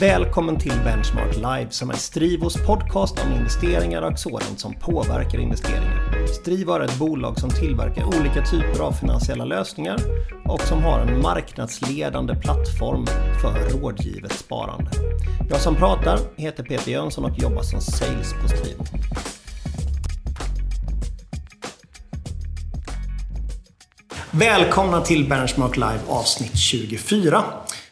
Välkommen till Benchmark Live som är Strivos podcast om investeringar och sådant som påverkar investeringar. Strivo är ett bolag som tillverkar olika typer av finansiella lösningar och som har en marknadsledande plattform för rådgivet sparande. Jag som pratar heter Peter Jönsson och jobbar som sales på Strivo. Välkomna till Benchmark Live avsnitt 24.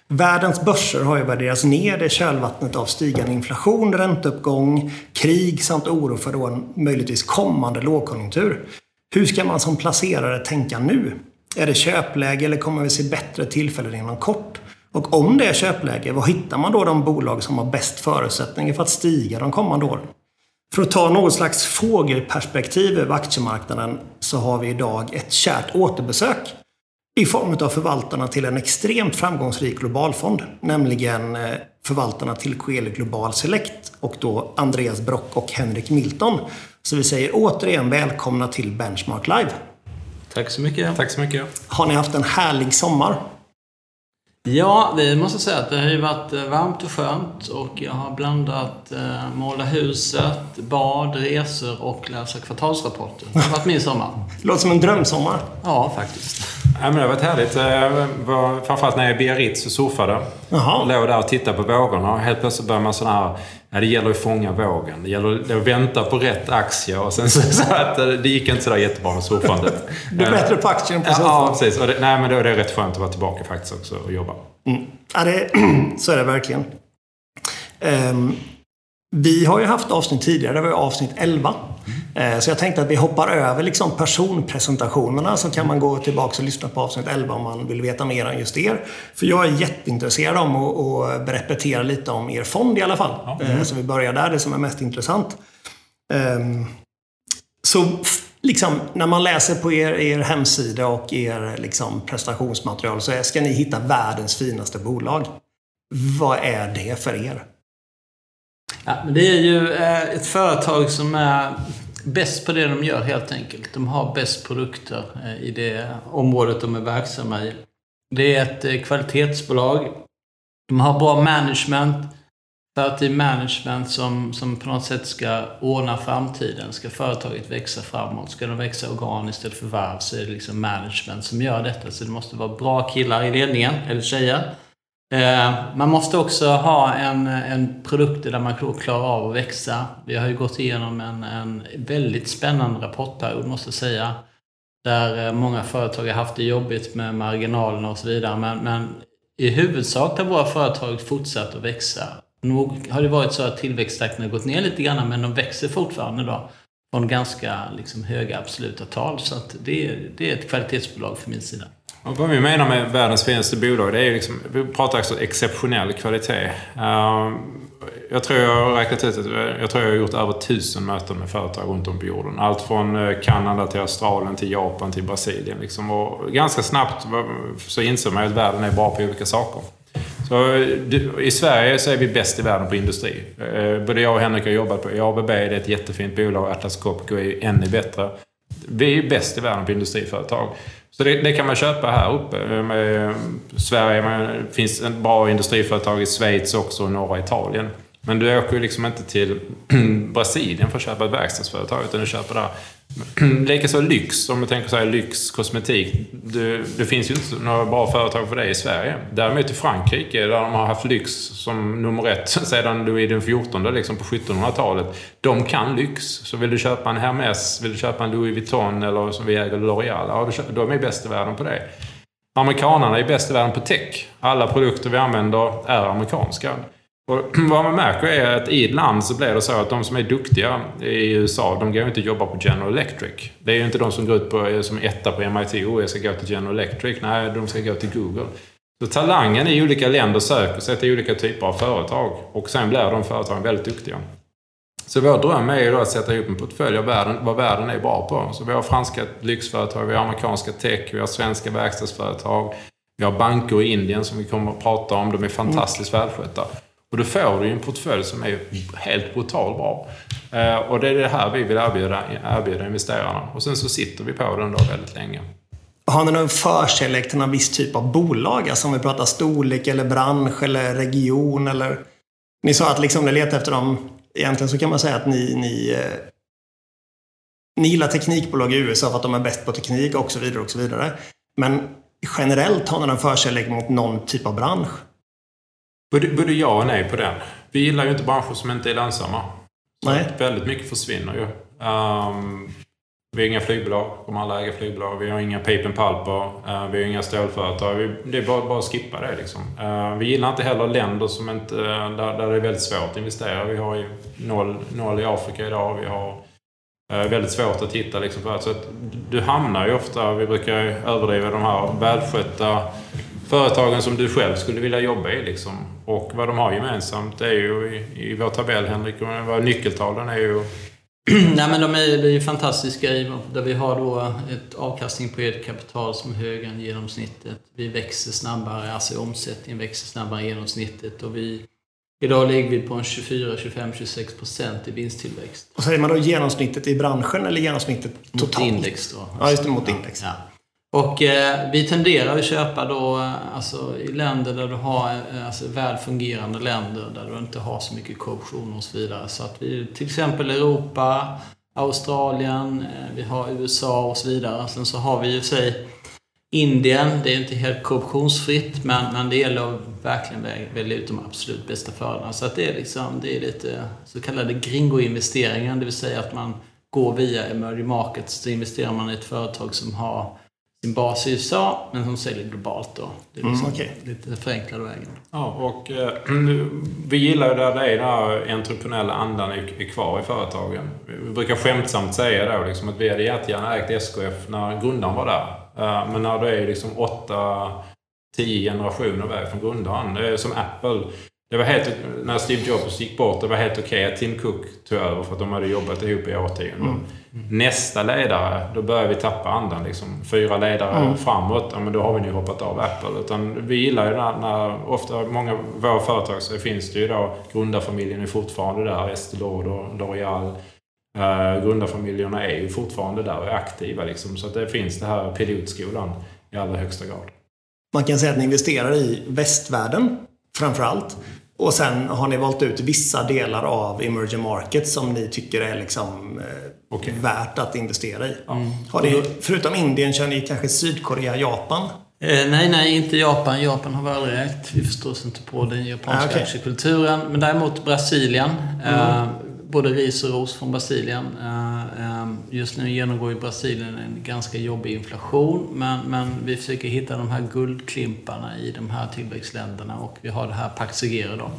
Världens börser har ju värderats ner i kölvattnet av stigande inflation, ränteuppgång, krig samt oro för då en möjligtvis kommande lågkonjunktur. Hur ska man som placerare tänka nu? Är det köpläge eller kommer vi se bättre tillfällen inom kort? Och om det är köpläge, var hittar man då de bolag som har bäst förutsättningar för att stiga de kommande åren? För att ta något slags fågelperspektiv över aktiemarknaden så har vi idag ett kärt återbesök i form av förvaltarna till en extremt framgångsrik globalfond, nämligen eh, förvaltarna till Coeli Global Select och då Andreas Brock och Henrik Milton. Så vi säger återigen välkomna till Benchmark Live. Tack så mycket. Tack så mycket. Har ni haft en härlig sommar? Ja, vi måste säga att det har ju varit eh, varmt och skönt och jag har blandat eh, måla huset, bad, resor och läsa kvartalsrapporter. Det har varit min sommar. Det låter som en drömsommar. Ja, faktiskt. Ja, men det har varit härligt. Eh, var, framförallt när jag är i Biarritz och surfade. Jaha. Låg där och tittade på vågorna och helt plötsligt började man sån här... Ja, det gäller att fånga vågen. Det gäller att vänta på rätt aktie och sen så, så att eh, det gick inte sådär jättebra med surfandet. Du är bättre på aktien på Ja, surfing. ja, precis. Och det, nej, men då är det rätt skönt att vara tillbaka faktiskt också och jobba. Mm. Ja, det, så är det verkligen. Ehm, vi har ju haft avsnitt tidigare, det var ju avsnitt 11. Eh, så jag tänkte att vi hoppar över liksom personpresentationerna så kan man gå tillbaka och lyssna på avsnitt 11 om man vill veta mer än just er. För jag är jätteintresserad om att, repetera lite om er fond i alla fall. Eh, så vi börjar där, det som är mest intressant. Ehm, så liksom, när man läser på er, er hemsida och er liksom, prestationsmaterial så ska ni hitta världens finaste bolag. Vad är det för er? Ja, men det är ju eh, ett företag som är bäst på det de gör helt enkelt. De har bäst produkter eh, i det området de är verksamma i. Det är ett eh, kvalitetsbolag. De har bra management. För management som, som på något sätt ska ordna framtiden. Ska företaget växa framåt, ska de växa organiskt eller förvärv så är det liksom management som gör detta. Så det måste vara bra killar i ledningen, eller tjejer. Eh, man måste också ha en, en produkt där man klarar av att växa. Vi har ju gått igenom en, en väldigt spännande rapportperiod, måste jag säga. Där eh, många företag har haft det jobbigt med marginalerna och så vidare. Men, men i huvudsak har våra företag fortsatt att växa. Nog har det varit så att tillväxttakten har gått ner lite grann, men de växer fortfarande då. Från ganska liksom, höga absoluta tal. Så att det, det är ett kvalitetsbolag för min sida. Och vad vi menar med världens finaste bolag, det är liksom, vi pratar alltså exceptionell kvalitet. Ehm, jag tror jag har räknat ut att jag tror jag har gjort över tusen möten med företag runt om på jorden. Allt från eh, Kanada till Australien till Japan till Brasilien. Liksom. Och ganska snabbt så inser man ju att världen är bra på olika saker. Så I Sverige så är vi bäst i världen på industri. Eh, både jag och Henrik har jobbat på ABB, det är ett jättefint bolag. Atlas Copco är ju ännu bättre. Vi är bäst i världen på industriföretag. Så det, det kan man köpa här uppe. Med Sverige, men det finns en bra industriföretag i Schweiz också och norra Italien. Men du åker ju liksom inte till Brasilien för att köpa ett verkstadsföretag, utan du köper där. Likaså lyx, om du tänker så här, lyx, kosmetik. Det, det finns ju inte några bra företag för det i Sverige. Däremot i Frankrike, där de har haft lyx som nummer ett sedan Louis den XIV, liksom på 1700-talet. De kan lyx. Så vill du köpa en Hermès, vill du köpa en Louis Vuitton eller som vi äger L'Oreal, ja, de är bäst i världen på det. Amerikanerna är bäst i världen på tech. Alla produkter vi använder är amerikanska. Och vad man märker är att i ett land så blir det så att de som är duktiga i USA, de går ju inte att jobba på General Electric. Det är ju inte de som går ut på, eh, som etta på MIT och jag ska gå till General Electric. Nej, de ska gå till Google. Så talangen i olika länder söker sig till olika typer av företag och sen blir de företagen väldigt duktiga. Så vår dröm är ju då att sätta ihop en portfölj av världen, vad världen är bra på. Så vi har franska lyxföretag, vi har amerikanska tech, vi har svenska verkstadsföretag. Vi har banker i Indien som vi kommer att prata om. De är fantastiskt välskötta. Och då får du ju en portfölj som är helt brutalt bra. Eh, och det är det här vi vill erbjuda, erbjuda investerarna. Och sen så sitter vi på den då väldigt länge. Har ni någon förkärlek till någon viss typ av bolag? Alltså om vi pratar storlek eller bransch eller region eller Ni sa att liksom ni letar efter dem. Egentligen så kan man säga att ni, ni, eh, ni gillar teknikbolag i USA för att de är bäst på teknik och så vidare. och så vidare. Men generellt har ni en förkärlek mot någon typ av bransch? Både, både ja och nej på den. Vi gillar ju inte branscher som inte är lönsamma. Nej. Väldigt mycket försvinner ju. Ehm, vi har inga flygbolag, kommer alla äga flygbolag. Vi har inga paper and pulper. Uh, vi har inga stålföretag. Vi, det är bara, bara att skippa det liksom. Eh, vi gillar inte heller länder som inte, där, där det är väldigt svårt att investera. Vi har ju noll, noll i Afrika idag. Vi har eh, väldigt svårt att hitta liksom för att, så att du hamnar ju ofta, vi brukar överdriva de här välskötta företagen som du själv skulle vilja jobba i. Liksom. Och vad de har gemensamt är ju i, i vår tabell, Henrik, vad nyckeltalen är ju... Nej men de är, det är ju fantastiska i där vi har då ett avkastning på eget kapital som är högre än genomsnittet. Vi växer snabbare, alltså omsättningen växer snabbare än genomsnittet och vi Idag ligger vi på en 24, 25, 26 procent i vinsttillväxt. Och säger man då genomsnittet i branschen eller genomsnittet totalt? Mot index då. Ja, just det, mot index. Ja. Och eh, vi tenderar att köpa då eh, alltså, i länder där du har eh, alltså, väl fungerande länder där du inte har så mycket korruption och så vidare. Så att vi, till exempel Europa, Australien, eh, vi har USA och så vidare. Sen så har vi ju sig Indien, det är inte helt korruptionsfritt men, men det gäller att verkligen välja ut de absolut bästa fördelarna. Så att det är liksom, det är lite så kallade gringo-investeringar, det vill säga att man går via emerging markets. Så investerar man i ett företag som har sin bas i USA men som säljer globalt då. Det är liksom okej. lite förenklad vägen. Ja, och eh, vi gillar ju där det är den här entreprenöriella andan är, är kvar i företagen. Vi brukar skämtsamt säga då liksom att vi hade jättegärna ägt SKF när grundaren var där. Eh, men när det är liksom åtta, tio generationer väg från grundaren. Det är som Apple. Det var helt, när Steve Jobs gick bort, det var helt okej att Tim Cook tog över för att de hade jobbat ihop i årtionden. Nästa ledare, då börjar vi tappa andan. Liksom. Fyra ledare framåt, ja, men då har vi nu hoppat av Apple. Utan vi gillar ju när, när ofta, många av våra företag så finns det ju då, grundarfamiljen är fortfarande där, Estée Lauder, L'Oreal. Uh, grundarfamiljerna är ju fortfarande där och är aktiva liksom. Så att det finns det här pilotskolan i allra högsta grad. Man kan säga att ni investerar i västvärlden framför allt. Och sen har ni valt ut vissa delar av emerging markets som ni tycker är liksom, eh, Okej. värt att investera i. Har ni, förutom Indien kör ni kanske Sydkorea, Japan? Eh, nej, nej, inte Japan. Japan har vi aldrig ägt. Vi förstår oss inte på den japanska Ah, okej. aktiekulturen. Men däremot Brasilien. Eh, både ris och ros från Brasilien. Eh, eh, just nu genomgår ju Brasilien en ganska jobbig inflation. Men, men vi försöker hitta de här guldklimparna i de här tillväxtländerna. Och vi har det här Pax då.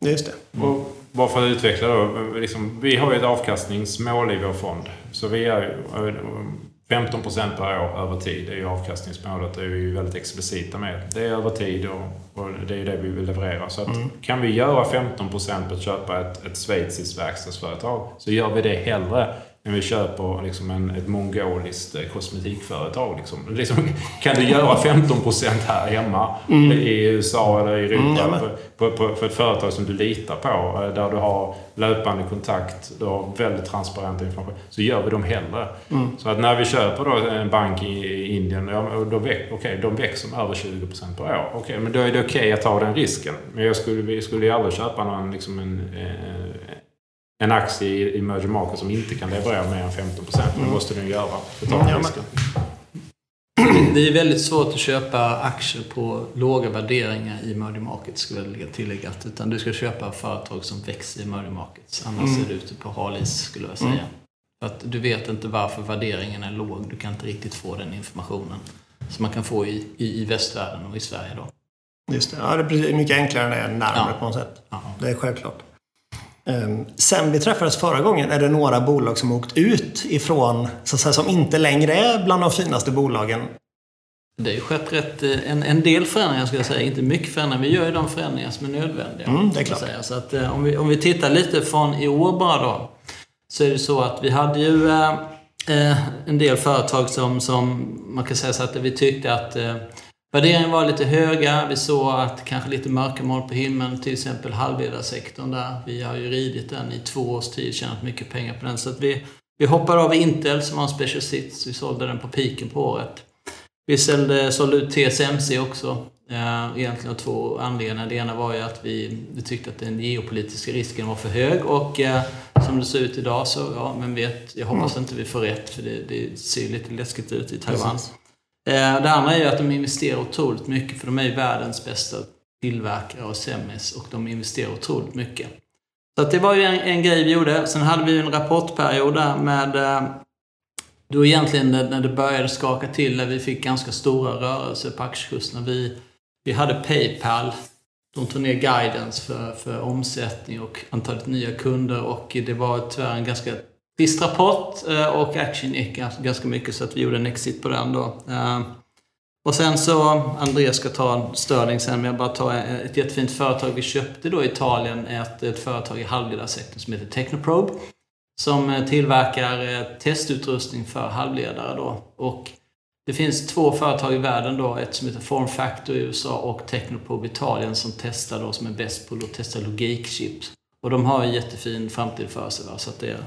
Just det. Och bara för att utveckla då. Liksom, vi har ju ett avkastningsmål i vår fond. Så vi är 15 procent per år över tid. Det är ju avkastningsmålet. Det är vi ju väldigt explicita med. Det är över tid och, och det är det vi vill leverera. Så att, kan vi göra 15 procent på att köpa ett, ett schweiziskt verkstadsföretag så gör vi det hellre än vi köper liksom en, ett mongoliskt eh, kosmetikföretag. Liksom. Liksom, kan du göra 15 procent här hemma i USA eller i Europa Mm, på, på, på, för ett företag som du litar på, eh, där du har löpande kontakt, du har väldigt transparent information, så gör vi dem hellre. Så att när vi köper då en bank i i Indien, ja, då väx, okay, de växer med över 20% per år. Okej, men då är det okej att ta den risken. Men jag skulle, vi skulle aldrig köpa någon, liksom en, eh, en aktie i emerging market som inte kan leverera mer än 15%. Men det måste den göra för att ta Mm, risken. Det är väldigt svårt att köpa aktier på låga värderingar i emerging markets, skulle jag vilja tillägga. Utan du ska köpa företag som växer i emerging markets. Annars är du ute på hal is, skulle jag säga. För att du vet inte varför värderingen är låg. Du kan inte riktigt få den informationen. Som man kan få i, i, i västvärlden och i Sverige då. Just det. Ja, det är mycket enklare än det är närmare Ja. på något sätt. Ja. Det är självklart. Ehm, Sen vi träffades förra gången är det några bolag som åkt ut ifrån, så att säga, som inte längre är bland de finaste bolagen. Det har ju skett rätt, eh, en, en del förändringar skulle jag säga. Inte mycket förändringar. Vi gör ju de förändringar som är nödvändiga. Mm, det är klart. Så att, eh, om, vi, om vi tittar lite från i år bara då. Så är det så att vi hade ju eh, eh, en del företag som, som man kan säga så att vi tyckte att eh, värderingen var lite höga. Vi såg att kanske lite mörka moln på himlen. Till exempel halvledarsektorn där. Vi har ju ridit den i två års tid, tjänat mycket pengar på den. Så att vi, vi hoppade av Intel som var en special sits. Vi sålde den på piken på året. Vi sålde, sålde ut TSMC också. Eh, egentligen av två anledningar. Det ena var ju att vi, vi tyckte att den geopolitiska risken var för hög och eh, som det ser ut idag så, ja, men vet, jag hoppas mm. inte vi får rätt för det, det ser lite läskigt ut i Taiwan. Eh, Eh, det andra är ju att de investerar otroligt mycket för de är ju världens bästa tillverkare av semis och de investerar otroligt mycket. Så att det var ju en, en grej vi gjorde. Sen hade vi ju en rapportperiod där med eh, då egentligen när det började skaka till, när vi fick ganska stora rörelser på aktiekurserna. Vi, vi hade Paypal. De tog ner guidance för, för omsättning och antalet nya kunder och det var tyvärr en ganska trist rapport eh, och action gick ganska mycket så att vi gjorde en exit på den då. Eh, och sen så, Andreas ska ta Sterling sen, men jag bara tar ett jättefint företag vi köpte då i Italien, ett, ett företag i halvledarsektorn som heter Technoprobe. Som eh, tillverkar testutrustning för halvledare då. Och det finns två företag i världen då, ett som heter Formfactor i USA och Technoprobe Italien som testar då, som är bäst på att testa logikchips. Och de har en jättefin framtid för sig. Va? Så att det, är,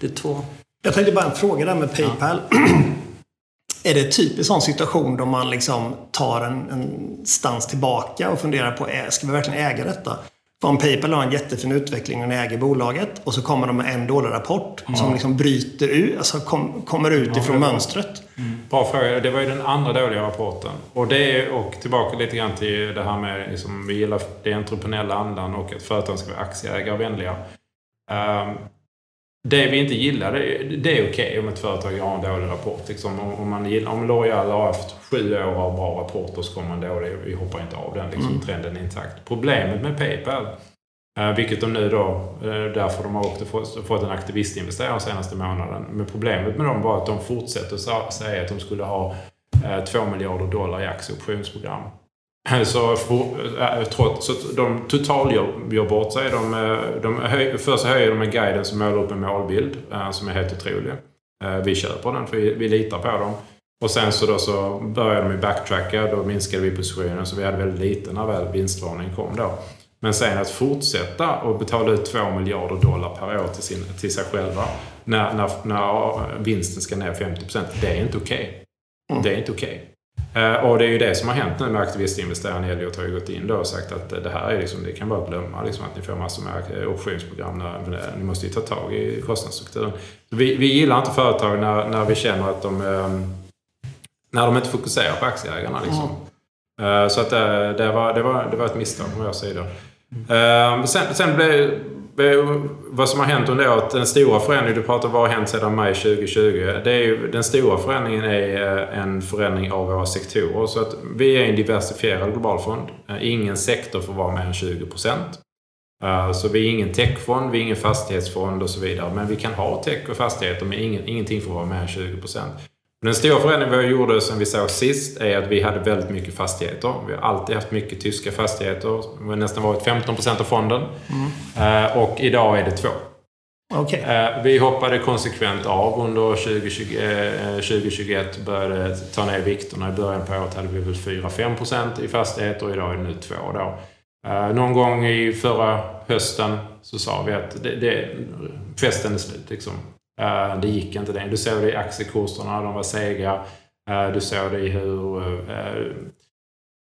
det är två. Jag tänkte bara en fråga där med Paypal. Ja. Är det typiskt sån situation då man liksom tar en, en stans tillbaka och funderar på, ska vi verkligen äga detta? Om Paypal har en jättefin utveckling och äger bolaget och så kommer de med en dålig rapport mm. som liksom bryter ut, alltså kom, kommer ut ja, ifrån mönstret. Mm. Bra fråga. Det var ju den andra dåliga rapporten. Och det är, och tillbaka lite grann till det här med, liksom, vi gillar den entreprenöriella andan och att företagen ska vara aktieägarvänliga. Um, det vi inte gillar, det, det är okej okay om ett företag har en dålig rapport. Liksom, om, man gillar, om L'Oreal har haft sju år av bra rapporter så kommer en dålig, vi hoppar inte av den. Liksom, mm. Trenden är intakt. Problemet med Paypal, eh, vilket de nu då, eh, därför de har också fått, fått en aktivistinvesterare senaste månaden. Men problemet med dem var att de fortsätter säga att de skulle ha eh, 2 miljarder dollar i aktieoptionsprogram. Så, för, äh, trots, så de totalgör bort sig. De, äh, de höj, först höjer de en guiden som målar upp en målbild äh, som är helt otrolig. Vi köper den för vi, vi litar på dem. Och sen så, då så började de backtracka. Då minskade vi positionen så vi hade väldigt lite när väl vinstvarningen kom då. Men sen att fortsätta och betala ut 2 miljarder dollar per år till, sin, till sig själva när, när, när vinsten ska ner 50 det är inte okej. Okay. Mm. Det är inte okej. Okay. Eh, och det är ju det som har hänt nu med aktivistinvesteraren Elliot har ju gått in då och sagt att det här är liksom, det kan bara glömma liksom att ni får massor med optionsprogram. När, ni måste ju ta tag i kostnadsstrukturen. Vi, vi gillar inte företag när, när vi känner att de, ehm, när de inte fokuserar på aktieägarna. Liksom. Mm. Så att det, det, var, det, var, det var ett misstag från vår sida. Mm. Sen, sen blev Eh, vad som har hänt under året, den stora förändringen, du pratar om vad har hänt sedan maj 2020? Det är ju, den stora förändringen är eh, en förändring av våra sektorer. Så att vi är en diversifierad global fond. Eh, ingen sektor får vara mer än 20 procent. Så vi är ingen techfond, vi är ingen fastighetsfond och så vidare. Men vi kan ha tech och fastigheter, men ingenting får vara mer än 20 procent. Den stora förändringen vi gjorde som vi såg sist är att vi hade väldigt mycket fastigheter. Vi har alltid haft mycket tyska fastigheter. Det har nästan varit 15 procent av fonden. Mm. Och idag är det två. Okay. Eh, vi hoppade konsekvent av under 2020, 2021 eh, började ta ner vikterna. I början på året hade vi väl 4-5 procent i fastigheter och idag är det nu 2 då. Någon gång i förra hösten så sa vi att det, det, festen är slut. Liksom. Eh, det gick inte det. Du såg det i aktiekurserna, de var sega. Eh, du såg det i hur... Eh,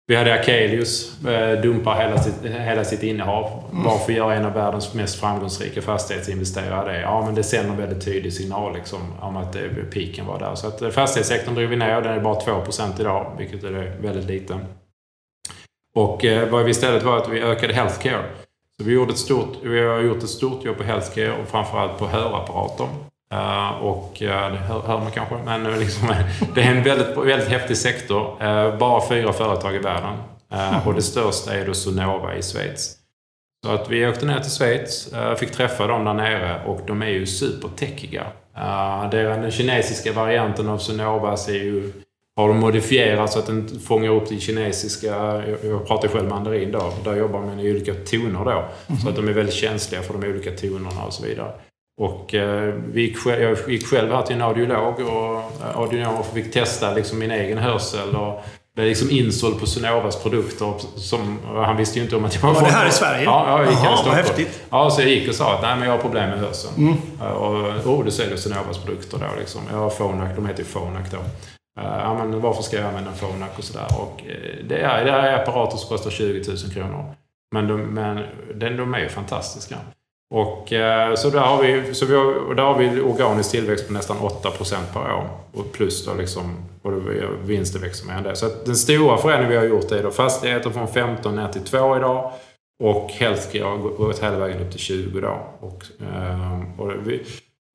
vi hade Akelius dumpa hela sitt, hela sitt innehav. Varför gör en av världens mest framgångsrika fastighetsinvesterare det? Ja, men det sänder en väldigt tydlig signal liksom, om att piken var där. Så att fastighetssektorn drog vi ner. Den är bara 2% idag, vilket är väldigt lite. Och vad vi istället var att vi ökade healthcare. Så vi, gjorde ett stort, vi har gjort ett stort jobb på healthcare och framförallt på hörapparater. Uh, och uh, det hör, hör, man kanske, men liksom, det är en väldigt, väldigt häftig sektor. Uh, bara fyra företag i världen. och det största är då Sonova i Schweiz. Så att vi åkte ner till Schweiz, fick träffa dem där nere och de är ju supertechiga. Uh, den kinesiska varianten av Sonovas är ju har de modifierat så att den fångar upp det kinesiska. Jag pratar själv mandarin då. Där jobbar man i olika toner då. Mm. Så att de är väldigt känsliga för de olika tonerna och så vidare. Och eh, vi gick själv, jag gick själv här till en audiolog och eh, audiolog fick testa liksom min egen hörsel. Och blev liksom insåld på Sonovas produkter. Som, han visste ju inte om att jag var Var det här i Sverige? Ja, jag gick Aha, här i häftigt. Ja, så jag gick och sa att nej, men jag har problem med hörseln. Mm. Och, och du säljer Sonovas produkter då liksom. Jag har Phonak, de heter ju Phonak då. ja, men varför ska jag använda Phonak och sådär. Och det är, det är apparater som kostar 20 000 kronor. Men de, men de är ju fantastiska. Och, eh, så där har vi, så vi har, där har vi organisk tillväxt på nästan 8% per år. Och plus då liksom, och vinsten växer det. Så den stora förändringen vi har gjort är då fastigheter från 15 ner till 2 idag. Och healthcare har gått hela vägen upp till 20 då. Och, eh, och vi,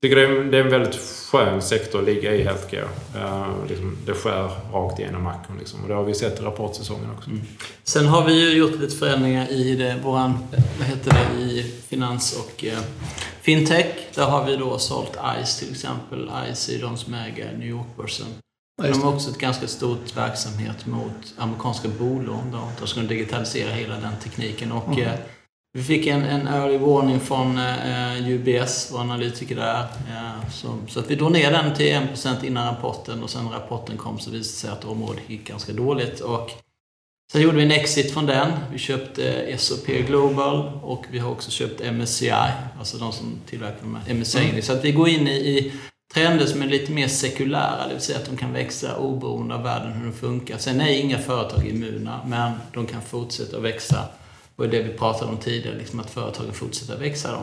tycker det är, det är en väldigt skön sektor att ligga i healthcare. Uh, liksom, det skär rakt igenom makron. Liksom. Och det har vi sett i rapportsäsongen också. Mm. Sen har vi ju gjort lite förändringar i det, våran, vad heter det, i finans och uh, fintech. Där har vi då sålt ICE till exempel. ICE är de som äger New York-börsen. De har också ett ganska stort verksamhet mot amerikanska bolån. Då, då ska de digitalisera hela den tekniken. Och, mm. Vi fick en, en early warning från eh, UBS, vår analytiker där. Eh, så, så, att vi drog ner den till 1% innan rapporten och sen när rapporten kom så visade det sig att området gick ganska dåligt. Och sen gjorde vi en exit från den. Vi köpte eh, SOP Global och vi har också köpt MSCI, alltså de som tillverkar MSCI. Mm. Så att vi går in i, i trender som är lite mer sekulära, det vill säga att de kan växa oberoende av världen, hur de funkar. Sen är inga företag immuna, men de kan fortsätta att växa och det vi pratade om tidigare, liksom att företagen fortsätter växa. Då.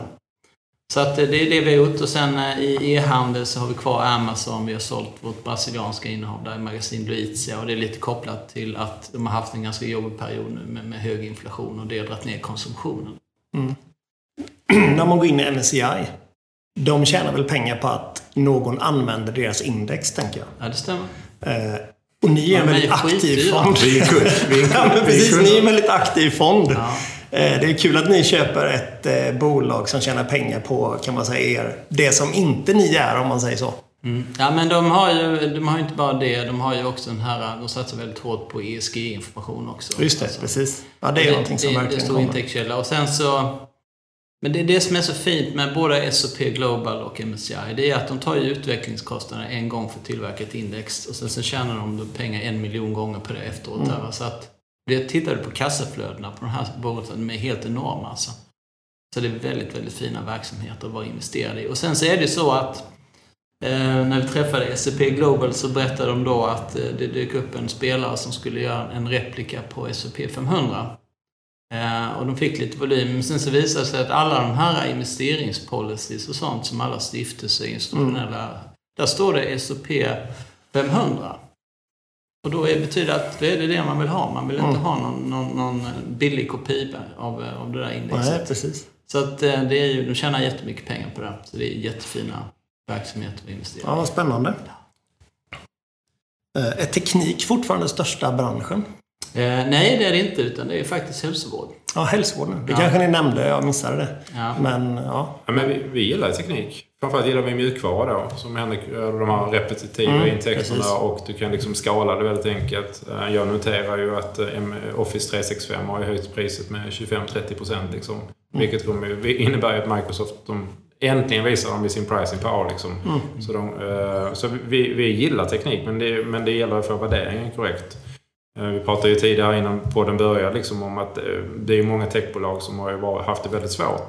Så att eh, det är det vi har gjort och sen eh, i e-handel så har vi kvar Amazon, vi har sålt vårt brasilianska innehav där i Magasin Luizia och det är lite kopplat till att de har haft en ganska jobbig period nu med, med hög inflation och det har dragit ner konsumtionen. Mm. När man går in i MSCI, de tjänar väl pengar på att någon använder deras index, tänker jag? Ja, det stämmer. Eh, och ni är en väldigt aktiv fond. Vi är, vi är, ja, precis, ni är en väldigt aktiv fond. Ja. Eh, det är kul att ni köper ett eh, bolag som tjänar pengar på, kan man säga, er. Det som inte ni är, om man säger så. Mm. Ja, men de har ju de har inte bara det. De har ju också den här... De satsar väldigt hårt på ESG-information också. Just det, alltså. precis. Ja, det är det, någonting som det, verkligen Det är stor intäktskälla. Och sen så... Men det är det som är så fint med både S&P Global och MSCI. Det är att de tar ju utvecklingskostnader en gång för att tillverka ett index och sen, sen tjänar de pengar en miljon gånger på det efteråt. Mm. Så att, jag tittade på kassaflödena på de här bolagen, de är helt enorma alltså. Så det är väldigt, väldigt fina verksamheter att vara investerad i. Och sen så är det så att eh, när vi träffade S&P Global så berättade de då att eh, det dök upp en spelare som skulle göra en replika på S&P 500. Eh, och de fick lite volym. Men sen så visade det sig att alla de här investeringspolicies och sånt som alla stiftelser institutionella, mm. där står det S&P 500. Och då är, betyder att det är det man vill ha. Man vill inte mm. ha någon, någon, någon, billig kopia av, av det där indexet. Nej, precis. Så att eh, det är ju, de tjänar jättemycket pengar på det. Så det är jättefina verksamheter att investera i. Ja, vad spännande. Eh, är teknik fortfarande största branschen? Eh, nej, det är det inte. Utan det är faktiskt hälsovård. Ja, hälsovården. Det ja. kanske ni nämnde. Jag missade det. Ja. Men, ja. ja men vi, vi gillar teknik. Framförallt gillar vi mjukvara då. Som Henrik, de här repetitiva mm, intäkterna precis. och du kan liksom skala det väldigt enkelt. Eh, jag noterar ju att eh, Office 365 har höjt priset med 25-30% liksom. Mm. Vilket innebär ju att Microsoft de äntligen visar de i sin pricing power. Liksom. Mm. Så, de, så vi, vi gillar teknik men det, men det gäller att få värderingen korrekt. Eh, vi pratade ju tidigare innan podden började liksom om att eh, det är många techbolag som har haft det väldigt svårt.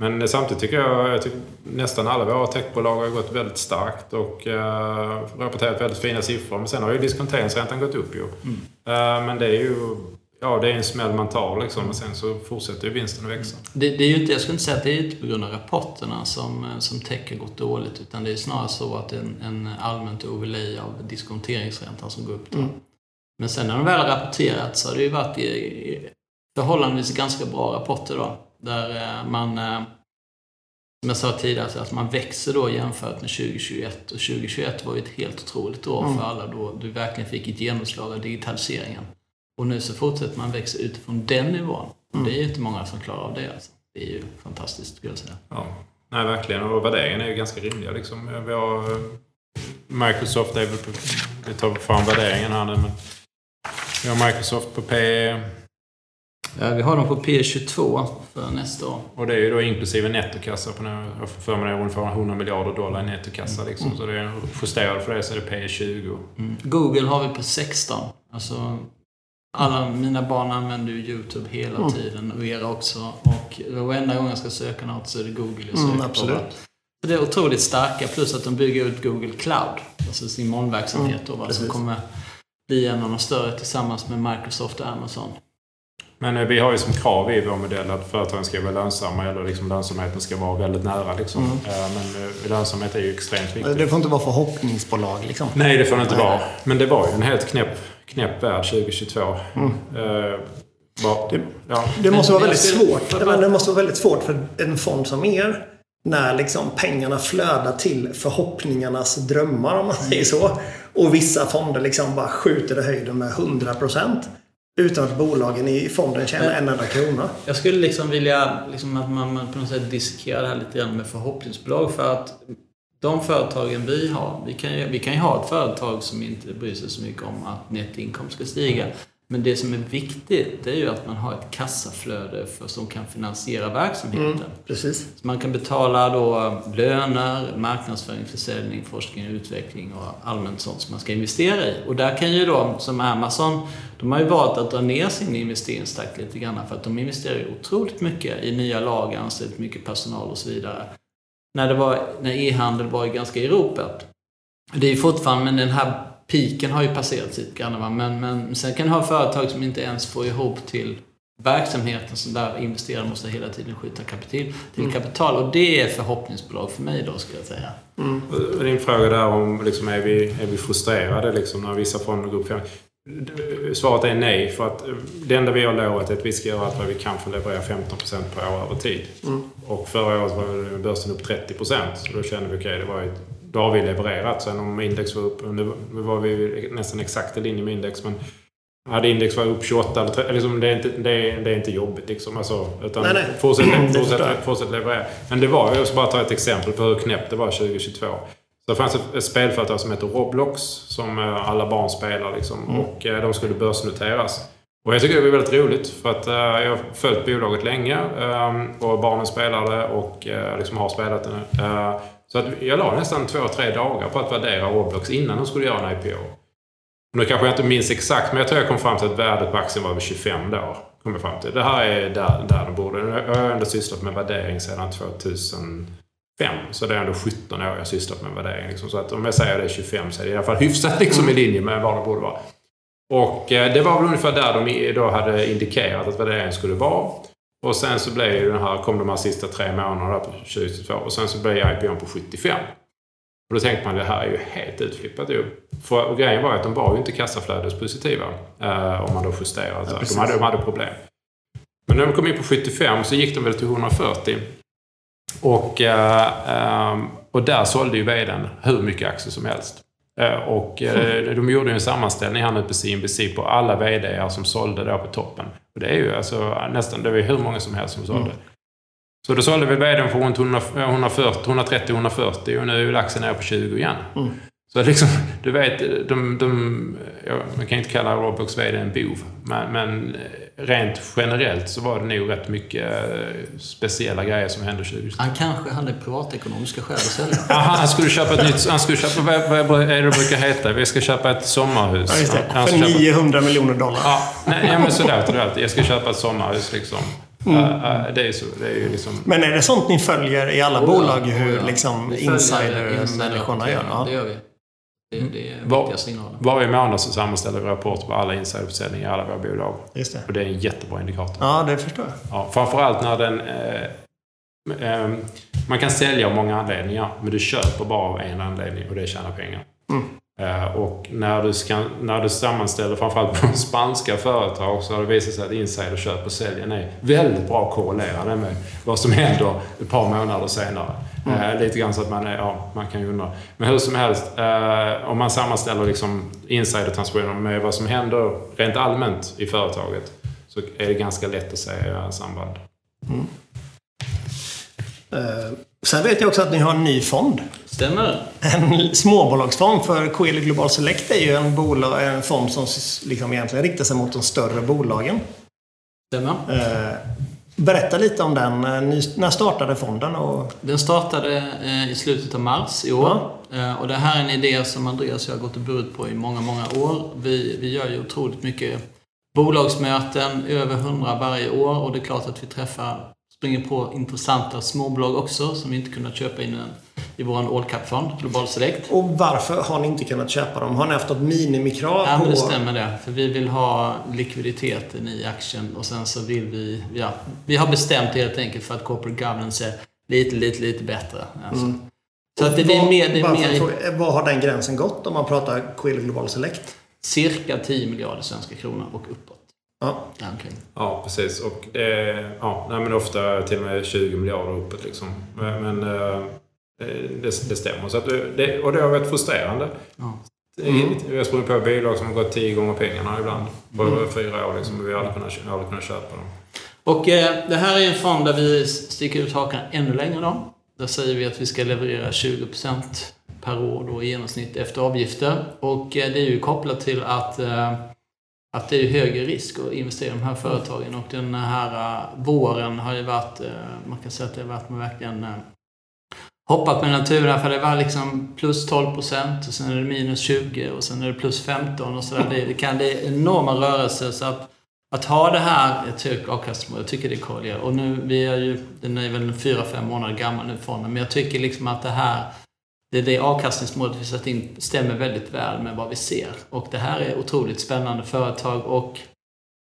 Men samtidigt tycker jag att nästan alla våra techbolag har gått väldigt starkt och uh, rapporterat väldigt fina siffror. Men sen har ju diskonteringsräntan gått upp ju. Mm. Uh, men det är ju ja, det är en smäll man tar liksom. Och sen så fortsätter ju vinsten att växa. Det, det, är ju inte, jag skulle inte säga att det är inte på grund av rapporterna som, som tech har gått dåligt. Utan det är snarare så att det är en, en allmänt overlay av diskonteringsräntan som går upp. Då. Mm. Men sen när de väl har rapporterat så har det ju varit i förhållandevis ganska bra rapporter då. Där eh, man, eh, som jag sa tidigare, att man växer då jämfört med 2021. Och 2021 var ju ett helt otroligt år mm. för alla då du verkligen fick ett genomslag av digitaliseringen. Och nu så fortsätter man växa utifrån den nivån. Mm. Det är ju inte många som klarar av det alltså. Det är ju fantastiskt skulle jag säga. Ja, Nej, verkligen. Och värderingen är ju ganska rimliga liksom. Vi har eh, Microsoft, är väl vi tar fram värderingen här nu men vi har Microsoft på P... Ja, vi har dem på P22 för nästa år. Och det är ju då inklusive nettokassa. På när, jag får för mig det är ungefär 100 miljarder dollar i nettokassa. Mm. Liksom. Så det är justerat för det så är det P20. Mm. Google har vi på 16. Alltså, alla mina barn använder ju YouTube hela mm. tiden och era också. Och varenda gång jag ska söka något så är det Google jag söker mm, absolut. på. Det är otroligt starka, plus att de bygger ut Google Cloud, alltså sin molnverksamhet då, va, som kommer bli en av de större tillsammans med Microsoft och Amazon. Men eh, vi har ju som krav i vår modell att företagen ska vara lönsamma eller liksom lönsamheten ska vara väldigt nära. Liksom. Mm. Eh, Men eh, lönsamhet är ju extremt viktigt. Det får inte vara förhoppningsbolag liksom. Nej, det får det inte Nej. vara. Men det var ju en helt knäpp, knäpp värld 2022. Eh, var, Det- ja. Det måste vara väldigt svårt. Det måste vara väldigt svårt för en fond som er. När liksom pengarna flödar till förhoppningarnas drömmar om man säger så. Och vissa fonder liksom bara skjuter i höjden med 100%. Utan att bolagen i fonden tjänar en enda krona. Jag skulle liksom vilja liksom att man man på något sätt dissekerar det här lite grann med förhoppningsbolag för att de företagen vi har, vi kan, ju, vi kan ju ha ett företag som inte bryr sig så mycket om att nettinkomst ska stiga. Men det som är viktigt, det är ju att man har ett kassaflöde för, som kan finansiera verksamheten. Precis. Så man kan betala då löner, marknadsföring, försäljning, forskning och utveckling och allmänt sånt som man ska investera i. Och där kan ju de, som Amazon, de har ju valt att dra ner sin investeringstakt lite grann för att de investerar ju otroligt mycket i nya lagar, anställt mycket personal och så vidare. När, det var, när e-handel var ganska i ropet. Det är ju fortfarande, men den här piken har ju passerat lite grann. Men, men sen kan du ha företag som inte ens får ihop till verksamheten, så där investeraren måste hela tiden skjuta kapital, till kapital. Och det är förhoppningsbolag för mig då, skulle jag säga. Och Din fråga där om liksom, är, vi, är vi frustrerade liksom, när vissa fonder går upp Svaret är nej. För att det enda vi har lovat är att vi ska göra allt vad vi kan för att leverera 15% per år över tid. Och förra året var börsen upp 30%. Så då kände vi okej, det var ju, då har vi levererat. Sen om index var upp, nu nu var vi nästan exakt i linje med index. Men hade index varit upp 28 eller 30, liksom, det, är inte, det, är, det är inte jobbigt liksom. Alltså, utan Nej, nej. Fortsätt, fortsätt, fortsätt leverera. Men det var, jag ska bara ta ett exempel på hur knäppt det var 2022. Så det fanns ett, ett spelföretag som heter Roblox som eh, alla barn spelar liksom. Mm. Och eh, de skulle börsnoteras. Och jag tycker det var väldigt roligt för att eh, jag har följt bolaget länge eh, och barnen spelade och eh, liksom har spelat det. Eh, så att jag la nästan två, tre dagar på att värdera Roblox innan de skulle göra en IPO. Nu kanske jag inte minns exakt, men jag tror jag kom fram till att värdet på aktien var över 25 då. Kom jag fram till. Det här är där, där de borde. Jag har ändå sysslat med värdering sedan 2005. Så det är ändå 17 år jag sysslat med värdering. Liksom. Så att om jag säger det är 25 så är det i alla fall hyfsat liksom i linje med vad det borde vara. Och eh, det var väl ungefär där de då hade indikerat att värderingen skulle vara. Och sen så blev ju den här, kom de här sista tre månaderna där på 2022 och sen så blev IPOn på 75. Och då tänkte man det här är ju helt utflippat ju. För och grejen var att de var ju inte kassaflödespositiva. Eh, om man då justerar. precis. de, hade, de hade problem. Men när de kom in på 75 så gick de väl till 140. Och, eh, ehm, och där sålde ju vdn hur mycket aktier som helst. Eh, och eh, de gjorde ju en sammanställning här nu på CNBC på alla vd som sålde då på toppen. Och det är ju alltså nästan, det var ju hur många som helst som sålde. Så då sålde vi vdn för runt 100 140, 130-140 och nu är ju aktien nere på 20 igen. Så liksom, du vet, de, de, ja, man kan inte kalla Roblox vd en bov. Men, men rent generellt så var det nog rätt mycket eh, speciella grejer som hände 2022. Han kanske hade privatekonomiska skäl att sälja. Aha, han skulle köpa ett nytt... Han skulle köpa... Vad, vad är det det brukar heta? Vi ska köpa ett sommarhus. Ja, just det. Han För ska köpa- 900 miljoner dollar. Ja, nej, men sådär låter det alltid. Jag ska köpa ett sommarhus liksom. Mm. Det är så. Det är liksom... Men är det sånt ni följer i alla Oh bolag? oh Hur ja. liksom insider-människorna gör? Det Ja. gör vi. Det, det är Var- viktiga signaler. Varje månad så sammanställer vi rapporter på alla insiderförsäljningar i alla våra bolag. Just det. Och det är en jättebra indikator. Ja, det förstår jag. Ja, framförallt när den... Eh, eh, man kan sälja av många anledningar, men du köper bara av en anledning och det är tjäna pengar. Eh, och när du, ska, när du sammanställer framförallt på spanska företag så har det visat sig att insiderköp och säljen är väldigt bra korrelerade med vad som händer ett par månader senare. Eh, lite grann så att man, är, ja, man kan ju undra. Men hur som helst, eh, om man sammanställer liksom insidertransaktioner med vad som händer rent allmänt i företaget så är det ganska lätt att säga samband. Eh, Sen vet jag också att ni har en ny fond. Stämmer. En småbolagsfond. För Coeli Global Select är ju en, bolag, en fond som liksom egentligen riktar sig mot de större bolagen. Stämmer. Eh, Berätta lite om den. Eh, Ni, när startade fonden? Och, Den startade eh, i slutet av mars i år. Eh, och det här är en idé som Andreas och jag har gått och burit på i många, många år. Vi, vi gör ju otroligt mycket bolagsmöten, över hundra varje år. Och det är klart att vi träffar springer på intressanta småbolag också som vi inte kunnat köpa in i vår all cap-fond, Global Select. Och varför har ni inte kunnat köpa dem? Har ni haft något minimikrav Ja, men det stämmer det. För vi vill ha likviditeten i aktien och sen så vill vi... Ja, vi har bestämt helt enkelt för att corporate governance är lite, lite, lite bättre. Alltså. Mm. Så att det, det är mer... Det är Varför mer fråga- Vad har den gränsen gått om man pratar Quill Global Select? cirka 10 miljarder svenska kronor och uppåt. Ja. Däromkring. Ja, precis. Och det, ja, nej, men ofta till och med 20 miljarder uppåt. Liksom. Men, men eh, det, det stämmer. Så att det, och det har varit frustrerande. Ja. Mm. Vi har sprungit på bolag som har gått tio gånger pengarna ibland. På Mm. fyra år. Liksom, och vi har aldrig kunnat, aldrig kunnat köpa dem. Och eh, det här är en fond där vi sticker ut hakan ännu längre då. Där säger vi att vi ska leverera 20% per år då i genomsnitt efter avgifter. Och eh, det är ju kopplat till att, eh, att det är högre risk att investera i de här företagen. Och den här eh, våren har ju varit, eh, man kan säga att det har varit verkligen eh, hoppat med naturen för det var liksom plus 12% och sen är det minus 20 och sen är det plus 15 och sådär. Det, det kan det är enorma rörelser så att att ha det här, ett högt avkastningsmål, jag tycker det är. Och nu, vi är ju, den är väl fyra fem månader gammal nu fonden, men jag tycker liksom att det här, det, det avkastningsmålet vi satt in stämmer väldigt väl med vad vi ser. Och det här är otroligt spännande företag och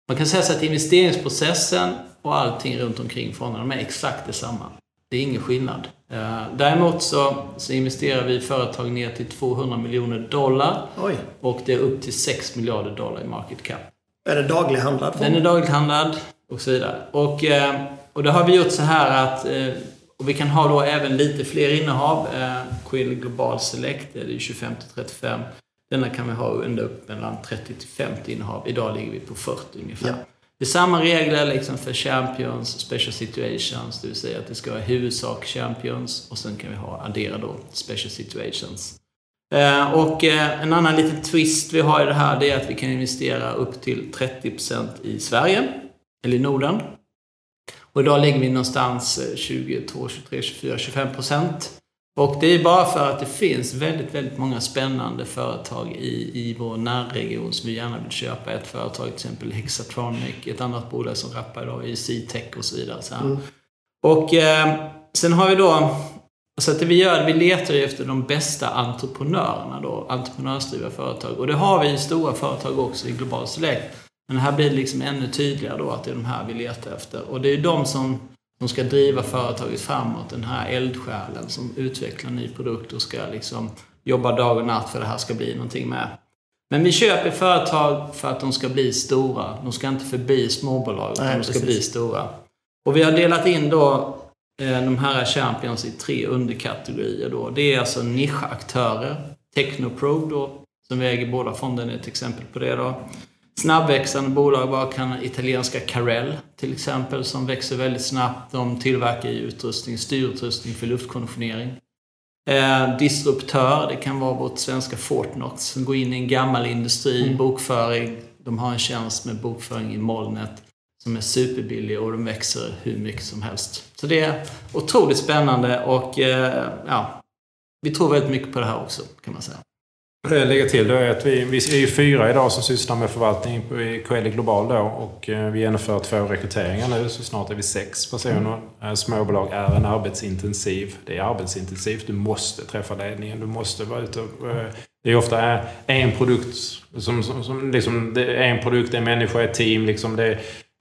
man kan säga så att investeringsprocessen och allting runt omkring fonden, de är exakt detsamma. Det är ingen skillnad. Eh, Däremot så, så investerar vi i företag ner till 200 miljoner dollar Oj. och det är upp till 6 miljarder dollar i market cap. Är det daglighandlad? Den är dagligt handlad och så vidare. Och, eh, och då har vi gjort så här att eh, och vi kan ha då även lite fler innehav. Quill Global Select, det är ju 25 till 35. Denna kan vi ha ända upp mellan 30 till 50 innehav. Idag ligger vi på 40 ungefär. Ja. Det är samma regler liksom för Champions, Special Situations, det vill säga att det ska vara huvudsak Champions och sen kan vi ha addera då Special Situations. Eh, Och eh, en annan liten twist vi har i det här det är att vi kan investera upp till 30% i Sverige, eller i Norden. Och idag ligger vi någonstans eh, 22, 23, 24, 25%. Och det är bara för att det finns väldigt, väldigt många spännande företag i, i vår närregion som vi gärna vill köpa. Ett företag till exempel Hexatronic, ett annat bolag som rappar idag är C-Tech och så vidare. Så här. Och eh, sen har vi då så att det vi gör, vi letar ju efter de bästa entreprenörerna då, entreprenörsdrivna företag. Och det har vi i stora företag också i Global Select. Men här blir det liksom ännu tydligare då att det är de här vi letar efter. Och det är de som, som ska driva företaget framåt, den här eldsjälen som utvecklar ny produkt och ska liksom jobba dag och natt för att det här ska bli någonting med. Men vi köper företag för att de ska bli stora. De ska inte förbli småbolag, utan Nej, de ska precis. bli stora. Och vi har delat in då eh, de här champions i tre underkategorier. Då. Det är alltså nischaktörer. Technoprobe då, som vi äger båda fonderna, är ett exempel på det. Då. Snabbväxande bolag bara kan italienska Carell till exempel, som växer väldigt snabbt. De tillverkar ju utrustning, styrutrustning för luftkonditionering. Eh, disruptör, det kan vara vårt svenska Fortnox som går in i en gammal industri, bokföring. De har en tjänst med bokföring i molnet som är superbillig och de växer hur mycket som helst. Så det är otroligt spännande och eh, ja, vi tror väldigt mycket på det här också kan man säga. Lägger till då är att vi, vi är ju fyra idag som sysslar med förvaltning i Coeli Global då och eh, vi genomför två rekryteringar nu så snart är vi sex personer. Eh, Småbolag är en arbetsintensiv. Det är arbetsintensivt. Du måste träffa ledningen. Du måste vara ute och... eh, Det är ofta en produkt som, som, som liksom, det är en produkt, en människa, ett team liksom. Det,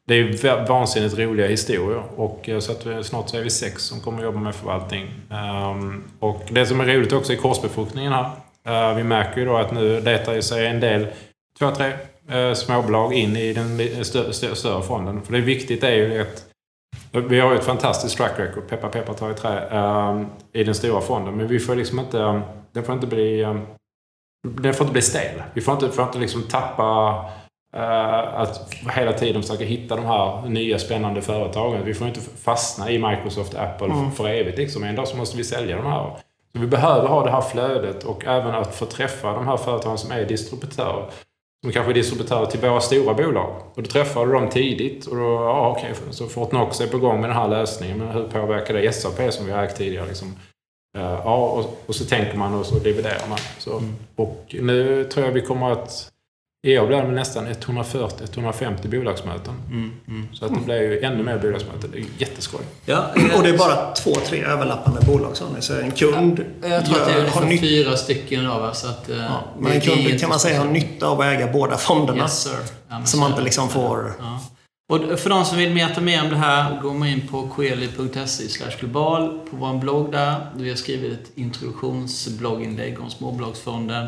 det är va- vansinnigt roliga historier. Och, så att snart så är vi sex som kommer att jobba med förvaltning. Ehm, och det som är roligt också är korsbefruktningen här. Eh, vi märker ju då att nu letar sig en del, två, tre uh, småbolag in i den större fonden. För det viktigt är ju att vi har ju ett fantastiskt track record, peppa peppa ta i trä, ehm, i den stora fonden. Men vi får liksom inte, um, den får inte bli, um, den får inte bli stel. Vi får inte, får inte liksom tappa eh, att hela tiden försöka hitta de här nya spännande företagen. Vi får inte fastna i Microsoft, Apple för evigt. Liksom. En dag så måste vi sälja de här. Så vi behöver ha det här flödet och även att få träffa de här företagen som är distributörer. Som kanske är distributörer till våra stora bolag. Och då träffar du dem tidigt och då, ja okej, så Fortnox är på gång med den här lösningen. Men hur påverkar det SAP som vi har ägt tidigare? Liksom? Eh, ja, och, och så tänker man och så dividerar man. Så, Och nu tror jag vi kommer att I år blir det nästan 140-150 bolagsmöten. Mm, mm. Så att det blir ju ännu mer bolagsmöten. Det är jätteskoj. Ja, Och det är bara två, tre överlappande bolag ni. Så en kund jag tror att det är gör- har nytta fyra stycken va? Så att, eh, Ja, men en kund kan man säga har nytta av att äga båda fonderna. Yes, sir. Ja, Så man inte liksom får... Ja. Och för de som vill veta mer om det här, går man in på coeli.se global på vår blogg där. Vi har skrivit ett introduktionsblogginlägg om småbolagsfonden.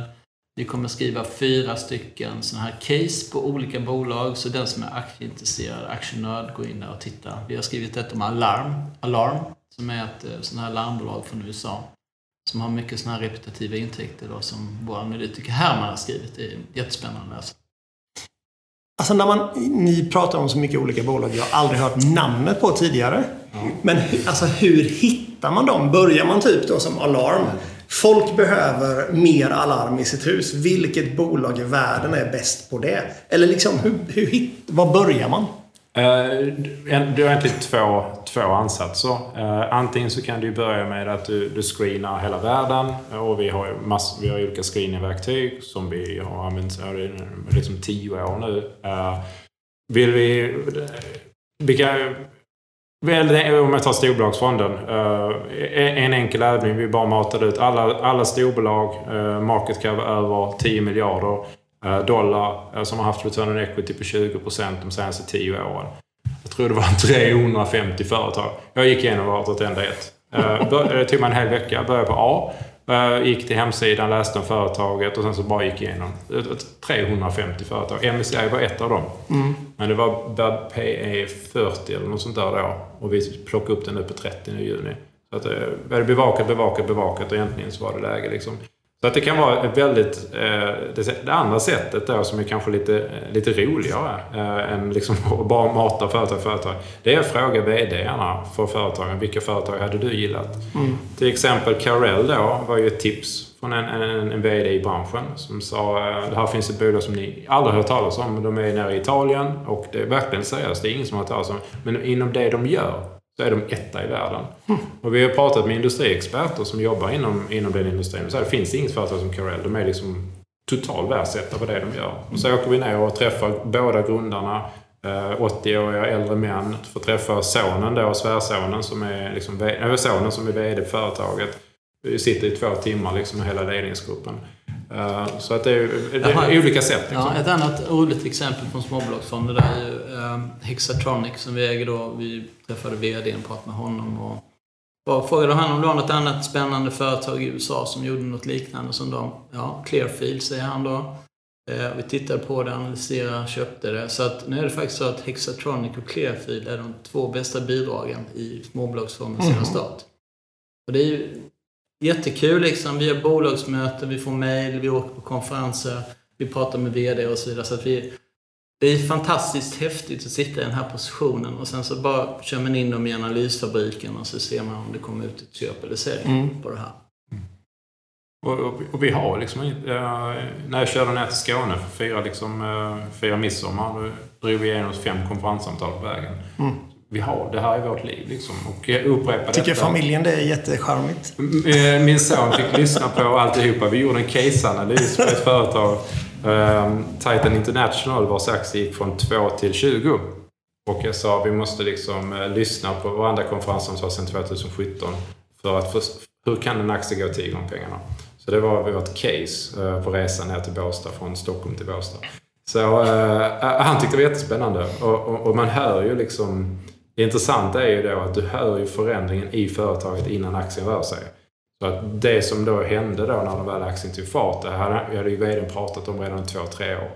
Vi kommer skriva fyra stycken sådana här case på olika bolag. Så den som är aktieintresserad, aktienörd, går in där och tittar. Vi har skrivit ett om Alarm, Alarm som är ett eh, sånt här larmbolag från USA. Som har mycket sådana här repetitiva intäkter då, som vår analytiker Herman har skrivit. Det är jättespännande. Alltså. Alltså när man, ni pratar om så mycket olika bolag jag har aldrig hört namnet på tidigare. Men hu- alltså hur hittar man dem? Börjar man typ då som Alarm? Folk behöver mer alarm i sitt hus. Vilket bolag i världen är bäst på det? Eller liksom, hur, hur var börjar man? Eh, du har egentligen två, två ansatser. Eh, antingen så kan du börja med att du, du screenar hela världen. Och vi har, mass, vi har olika screeningverktyg som vi har använt i liksom tio år nu. Eh, vill vi... Vilka, väl, om jag tar storbolagsfonden. eh, En enkel övning. Vi bara matade ut alla, alla storbolag. eh, Market cap över 10 miljarder eh, dollar som har haft return on equity på 20% de senaste 10 åren. Jag tror det var 350 företag. Jag gick igenom vartenda ett. Det tog mig en hel vecka. Började på A. Gick till hemsidan, läste om företaget och sen så bara gick igenom. Eh, 350 företag. MSCI var ett av dem. Men det var PE 40 eller något sånt där då. Och vi plockade upp den nu på 30 i juni. Så att, eh, vi hade bevakat, bevakat, bevakat och egentligen så var det läge liksom. Så att det kan vara väldigt... Eh, det, andra sättet då som är kanske lite, eh, lite roligare än liksom att bara mata företag, företag. Det är att fråga VD-arna för företagen. Vilka företag hade du gillat? Till exempel Carell då var ju ett tips från en, en, en VD i branschen som sa eh, det här finns ett bolag som ni aldrig hört talas om. De är nere i Italien och det är verkligen seriöst. Det är ingen som har hört talas om Men inom det de gör så är de etta i världen. Och vi har pratat med industriexperter som jobbar inom, inom den industrin. Så här, det finns inget företag som Carell. De är liksom total världsetta på det de gör. Och så åker vi ner och träffar båda grundarna. eh, 80-åriga äldre män. Får träffa sonen då, svärsonen som är, liksom, äh, sonen som är VD på företaget. Vi sitter i två timmar liksom med hela ledningsgruppen. Eh, Så att det är, det Jaha. är olika sätt. Liksom. Ja, ett annat roligt exempel från småbolagsfonder är ju eh, Hexatronic som vi äger då. Vi träffade VDn och pratade med honom och bara frågade han om det var något annat spännande företag i USA som gjorde något liknande som dem. Ja, Clearfield säger han då. Eh, vi tittade på det, analyserade, köpte det. Så att nu är det faktiskt så att Hexatronic och Clearfield är de två bästa bidragen i småbolagsfonden sedan Mhm. start. Och det är ju jättekul liksom. Vi har bolagsmöten, vi får mejl, vi åker på konferenser, vi pratar med VD och så vidare. Så att vi, det är fantastiskt häftigt att sitta i den här positionen och sen så bara kör man in dem i analysfabriken och så ser man om det kommer ut ett köp eller sälj Mm. på det här. Och, och, och vi har liksom eh, När jag körde ner till Skåne för fyra, liksom, eh, fyra midsommar, då drog vi igenom fem konferenssamtal på vägen. Mm. Vi har, det här är vårt liv liksom. Och upprepa Tycker detta. familjen det är jättecharmigt? M- eh, Min son fick lyssna på alltihopa. Vi gjorde en caseanalys på ett företag, eh, Titan International, vars aktie gick från 2 till 20. Och jag sa vi måste liksom eh, lyssna på varandra konferenssamtal sedan 2017 för att först, hur kan en aktie gå 10 gånger pengarna? Så det var vårt case eh, på resan ner till Båstad, från Stockholm till Båstad. Så eh, han tyckte det var jättespännande. Och, och, och man hör ju liksom... Det intressanta är ju då att du hör ju förändringen i företaget innan aktien rör sig. Så att det som då hände då när den väl aktien tog fart, det hade, hade ju vdn pratat om redan i två, tre år.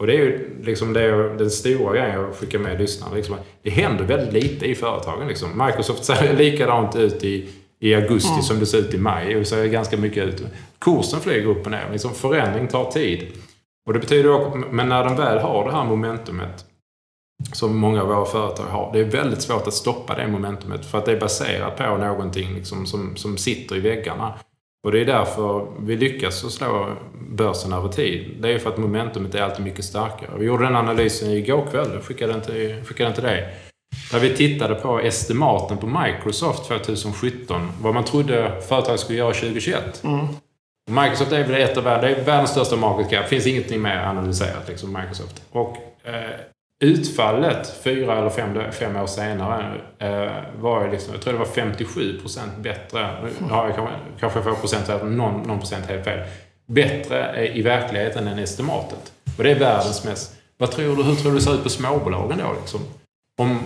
Och det är ju liksom det, den stora grejen jag skickar med lyssnarna. Liksom, det händer väldigt lite i företagen. Liksom. Microsoft ser likadant ut i, i augusti som det ser ut i maj. Och det ser ganska mycket ut. Kursen flyger upp och ner. Liksom, förändring tar tid. Och det betyder också, men när den väl har det här momentumet som många av våra företag har. Det är väldigt svårt att stoppa det momentumet för att det är baserat på någonting liksom som, som sitter i väggarna. Och det är därför vi lyckas att slå börsen över tid. Det är för att momentumet är alltid mycket starkare. Vi gjorde den analysen igår kväll, jag skickade den till, skickade den till dig. Där vi tittade på estimaten på Microsoft 2017. Vad man trodde företaget skulle göra 2021. Microsoft är väl ett av världens, det är världens största market cap. Det finns ingenting mer analyserat liksom Microsoft. Och eh, utfallet fyra eller fem, fem år senare eh, var ju liksom, jag tror det var 57 procent bättre. Nu har jag kanske, får procent, någon, någon procent helt fel. Bättre i verkligheten än estimatet. Och det är världens mest... Vad tror du, hur tror du det ser ut på småbolagen då liksom? Om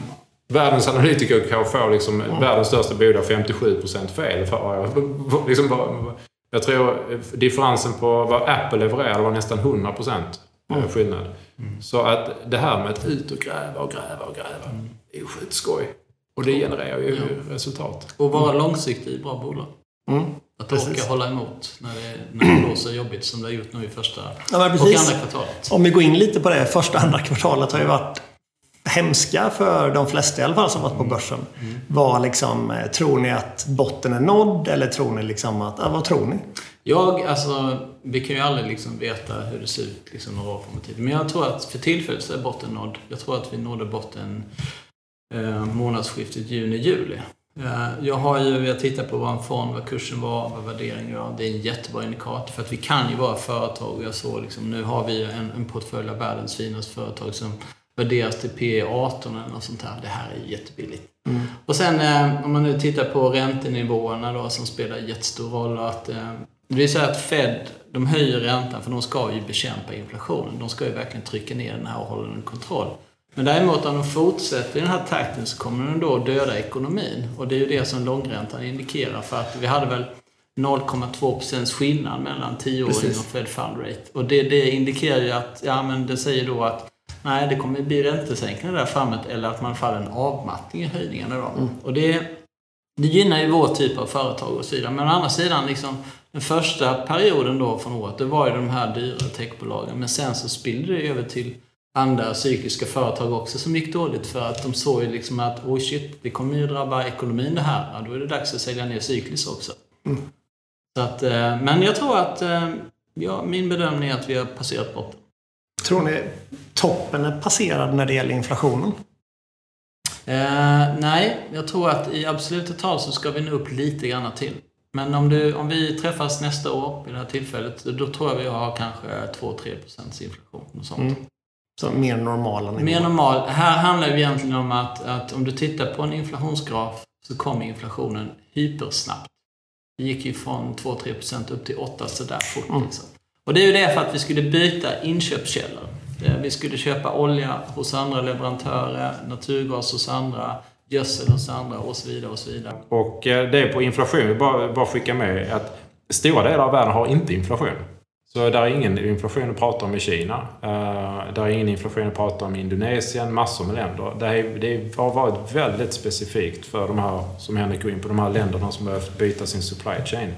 världens analytiker kan få liksom, mm. världens största bolag 57 procent fel. För, liksom, jag tror differensen på vad Apple levererar var nästan 100 procent mm. skillnad. Mm. Så att det här med att ut och gräva och gräva och gräva, mm. är ju skitskoj. Och det genererar ju ja. resultat. Och vara långsiktig i bra bolag. Mm. Att Precis. orka hålla emot när det, när det blåser jobbigt som det har gjort nu i första ja, och andra kvartalet. Om vi går in lite på det. Första och andra kvartalet har ju varit hemska för de flesta i alla fall som varit på mm. börsen. Mm. Var liksom, eh, tror ni att botten är nådd eller tror ni liksom att, ja, vad tror ni? Jag, alltså, vi kan ju aldrig liksom veta hur det ser ut liksom några år framåt i tiden. Men jag tror att för tillfället så är botten nådd. Jag tror att vi nådde botten eh, månadsskiftet juni-juli. Eh, jag har ju, jag tittar på vad en fond, vad kursen var, vad värderingen var. Det är en jättebra indikator för att vi kan ju vara företag. Jag såg liksom, nu har vi en, en portfölj av världens finaste företag som värderas till P 18 eller något sånt här. Det här är jättebilligt. Mm. Och sen eh, om man nu tittar på räntenivåerna då som spelar jättestor roll. Att, eh, det vill säga att Fed, de höjer räntan för de ska ju bekämpa inflationen. De ska ju verkligen trycka ner den här och hålla den kontroll. Men däremot om de fortsätter i den här takten så kommer den då döda ekonomin. Och det är ju det som långräntan indikerar. För att vi hade väl 0,2% skillnad mellan 10-åring och Fed Fund Rate. Och det, det indikerar ju att, ja men det säger då att Nej, det kommer bli räntesänkningar där framåt eller att man faller en avmattning i höjningarna då. Mm. Och det, det gynnar ju vår typ av företag och så vidare. Men å andra sidan, liksom, den första perioden då från året, det var ju de här dyra techbolagen. Men sen så spillde det över till andra cykliska företag också som gick dåligt för att de såg ju liksom att oh shit, det kommer ju drabba ekonomin det här. Ja, då är det dags att sälja ner cykliskt också. Mm. Så att, eh, men jag tror att, eh, ja, min bedömning är att vi har passerat botten. Tror ni toppen är passerad när det gäller inflationen? Eh, nej, jag tror att i absoluta tal så ska vi nå upp lite grann till. Men om, du, om vi träffas nästa år vid det här tillfället, då tror jag vi har kanske 2-3% inflation. Och sånt. Mm. Så mer normala nivåer? Mer normal. Här handlar det egentligen om att, att om du tittar på en inflationsgraf så kommer inflationen hypersnabbt. Det gick ju från 2-3% upp till 8 sådär fort. Mm. Liksom. Och det är ju det för att vi skulle byta inköpskällor. Eh, vi skulle köpa olja hos andra leverantörer, naturgas hos andra, gödsel hos andra och så vidare. Och så vidare. Och eh, det är på inflation, vi bara, bara skicka med att stora delar av världen har inte inflation. Så där är ingen inflation att prata om i Kina. Det där är ingen inflation att prata om i Indonesien, massor med länder. Det, är, det har varit väldigt specifikt för de här, som Henrik går in på, de här länderna som behövt byta sin supply chain.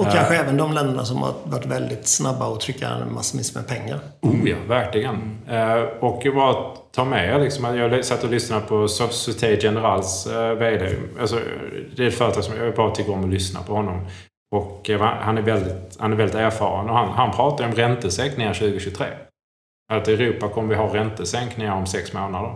Och kanske även de länderna som har varit väldigt snabba att trycka massvis med pengar. Oh ja, verkligen. Uh, och jag bara ta med liksom, jag satt och lyssnade på Société Generals uh, VD. Alltså, det är ett företag som jag bara tycker om att lyssna på honom. Och han är väldigt, han är väldigt erfaren och han, han pratar om räntesänkningar 2023. Att i Europa kommer vi ha räntesänkningar om sex månader.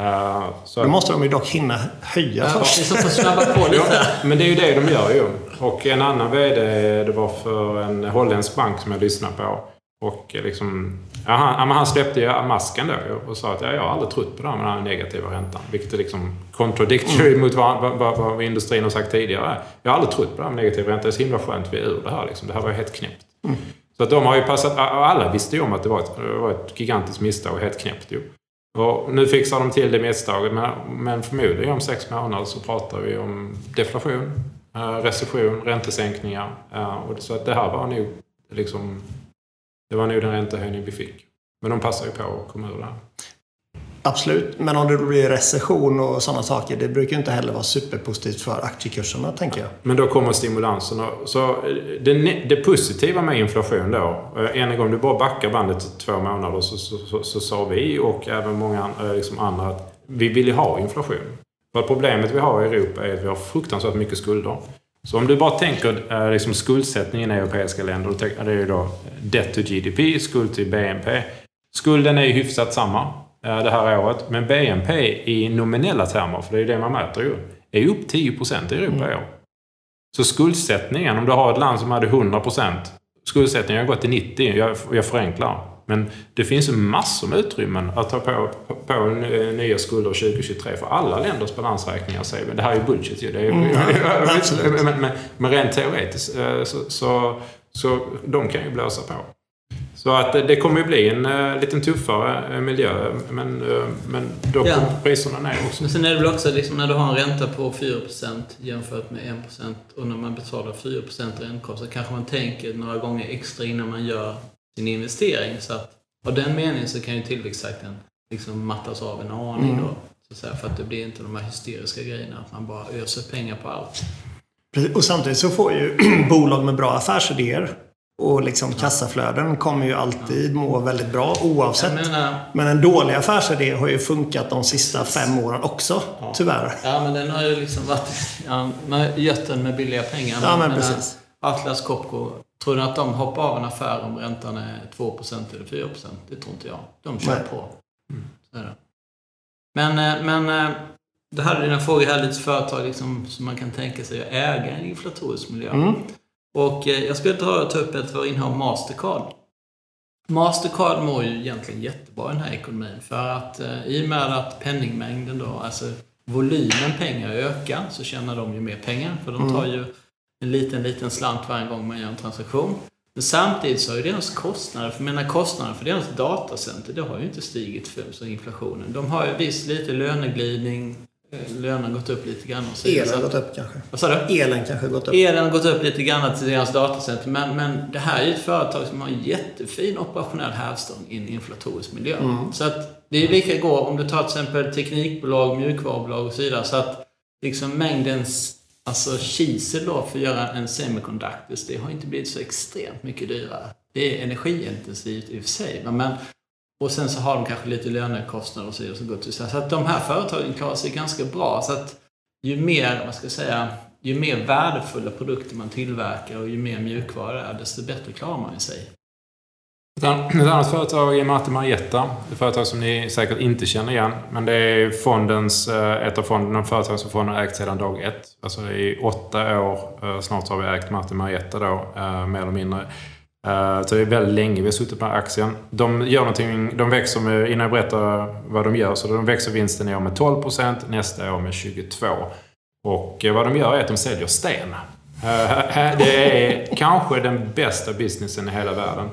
Uh, så Då måste de ju dock hinna höja ja, först. Så snabba på lite. ja, men det är ju det de gör ju. Och en annan VD, det var för en holländsk bank som jag lyssnade på. Och liksom, ja, han, han släppte ju masken då och sa att ja, jag har aldrig trott på det här med den här negativa räntan. Vilket är liksom contradictory mm. mot vad, vad, vad, vad, industrin har sagt tidigare. Jag har aldrig trott på det här med negativ ränta. Det är så himla skönt vi är ur det här. Liksom. Det här var ju helt knäppt. Mm. Så att de har ju passat... Alla visste ju om att det var ett, det var ett gigantiskt misstag och helt knäppt ju. Och nu fixar de till det misstaget, men, förmodligen om sex månader så pratar vi om deflation, eh, recession, räntesänkningar. Eh, och så att det här var nog liksom... Det var nog den räntehöjning vi fick. Men de passar ju på att komma ur det här. Absolut, men om det blir recession och sådana saker, det brukar ju inte heller vara superpositivt för aktiekurserna, tänker jag. Men då kommer stimulanserna. Så eh, det, det positiva med inflation då, än en gång, du bara backar bandet två månader så, så, så, så sa vi och även många eh, liksom andra att vi vill ju ha inflation. För problemet vi har i Europa är att vi har fruktansvärt mycket skulder. Så om du bara tänker liksom skuldsättningen i europeiska länder, det är ju då debt to GDP, skuld till BNP. Skulden är ju hyfsat samma. Eh, det här året. Men BNP i nominella termer, för det är det man mäter ju, är upp 10 i Europa mm. i år. Så skuldsättningen, om du har ett land som hade 100%, skuldsättningen har gått till 90%, jag, jag förenklar. Men det finns ju massor med utrymmen att ta på, på nya skulder 2023 för alla länders balansräkningar säger Det här är ju bullshit ju. Är, mm, men, men, men rent teoretiskt eh, så, så, så de kan ju blåsa på. Så att det kommer ju bli en uh, lite tuffare eh, miljö. Men, uh, men då ja. kommer priserna ner också. Men sen är det väl också liksom när du har en ränta på 4% jämfört med 1% och när man betalar 4% räntekostnad kanske man tänker några gånger extra innan man gör sin investering. Så att av den meningen så kan ju tillväxttakten liksom mattas av en aning mm. då. Så att säga, för att det blir inte de här hysteriska grejerna, att man bara öser pengar på allt. Och samtidigt så får ju bolag med bra affärsidéer och liksom kassaflöden kommer ju alltid må väldigt bra oavsett. Menar, men en dålig affärsidé har ju funkat de sista fem åren också, ja. tyvärr. Ja, men den har ju liksom varit... Ja, gött den med billiga pengar. Ja, men precis. Atlas Copco, tror du att de hoppar av en affär om räntan är 2% eller 4%? Det tror inte jag. De kör Nej. på. Mm. Men, eh, men eh, det hade dina frågor här, lite företag liksom, som man kan tänka sig att äga i en inflatorisk miljö. Mm. Och eh, jag skulle ta, ta upp ett var innehav Mastercard. Mastercard mår ju egentligen jättebra i den här ekonomin för att eh, i och med att penningmängden då, alltså volymen pengar ökar så tjänar de ju mer pengar för de mm. tar ju en liten, liten slant varje gång man gör en transaktion. Men samtidigt så har ju deras kostnader, för menar kostnader för deras datacenter, det har ju inte stigit för så inflationen. De har ju visst lite löneglidning, lönen gått upp lite grann. Och Elen har gått upp kanske? Vad sa du? Elen kanske gått upp? Elen har gått upp lite grann till deras datacenter. Men, men det här är ju ett företag som har en jättefin operationell hävstång i en inflatorisk miljö. Mm. Så att det är lika går om du tar till exempel teknikbolag, mjukvarubolag och så vidare. Så att liksom mängdens alltså kisel då för att göra en semiconductors, det har inte blivit så extremt mycket dyrare. Det är energiintensivt i och för sig. Men och sen så har de kanske lite lönekostnader och så vidare som går till så att de här företagen klarar sig ganska bra. Så att ju mer, vad ska jag säga, ju mer värdefulla produkter man tillverkar och ju mer mjukvara det är, desto bättre klarar man sig. Ett annat företag är Marte Marietta. Ett företag som ni säkert inte känner igen. Men det är fondens, eh, ett av fonden, de företag som fonden har ägt sedan dag ett. Alltså i åtta år eh, snart har vi ägt Marte Marietta då, eh, mer eller mindre. Eh, så det är väldigt länge vi har suttit på den här aktien. De gör någonting, de växer med, innan jag berättar vad de gör, så de växer vinsten i år med 12%, nästa år med 22%. Och eh, vad de gör är att de säljer sten. Eh, det är kanske den bästa businessen i hela världen.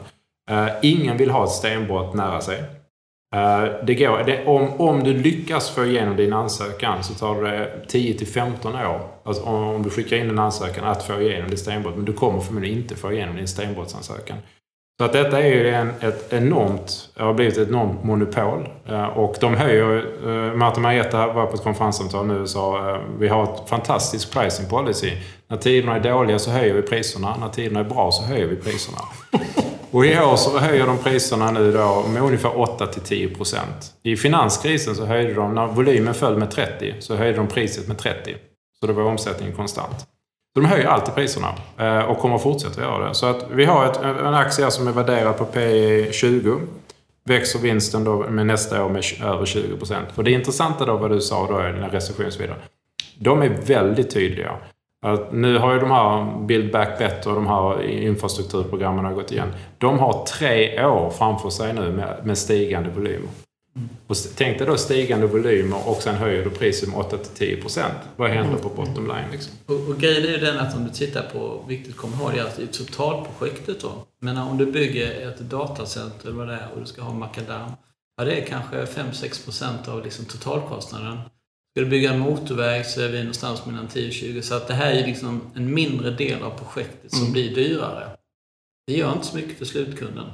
ingen vill ha ett stenbrott nära sig. Eh, det går, det, om, om du lyckas få igenom din ansökan så tar det 10 till 15 år. Alltså om du skickar in en ansökan att få igenom ditt stenbrott. Men du kommer förmodligen inte få igenom din stenbrottsansökan. Så att detta är ju en, ett enormt, det har blivit ett enormt monopol. Eh, och de höjer, eh, Marta Martin Marietta var på ett konferenssamtal nu och sa vi har ett fantastiskt pricing policy. När tiderna är dåliga så höjer vi priserna. När tiderna är bra så höjer vi priserna. Och i år så höjer de priserna nu då med ungefär 8-10 procent. I finanskrisen så höjde de, när volymen föll med 30, så höjde de priset med 30. Så då var omsättningen konstant. Så de höjer alltid priserna eh, och kommer fortsätta göra det. Så att vi har ett, en aktie som är värderad på P 20. Växer vinsten då med nästa år med över 20 procent. Och det intressanta då vad du sa då, den här recessionsvideo. De är väldigt tydliga. Att nu har ju de här Build Back Better och de här infrastrukturprogrammen gått igen. De har tre år framför sig nu med, med stigande volymer. Och tänk dig då stigande volymer och sen höjer du priset med 8-10%. Vad händer på bottom line? Liksom? Och, och grejen är ju den att om du tittar på, viktigt att komma ihåg, det alltså är att totalprojektet då. Men om du bygger ett datacenter eller vad det är och du ska ha makadam. Ja, det är kanske 5-6% av liksom totalkostnaden. Ska du bygga en motorväg så är vi någonstans mellan 10 och 20. Så att det här är liksom en mindre del av projektet som mm. blir dyrare. Det gör inte så mycket för slutkunden.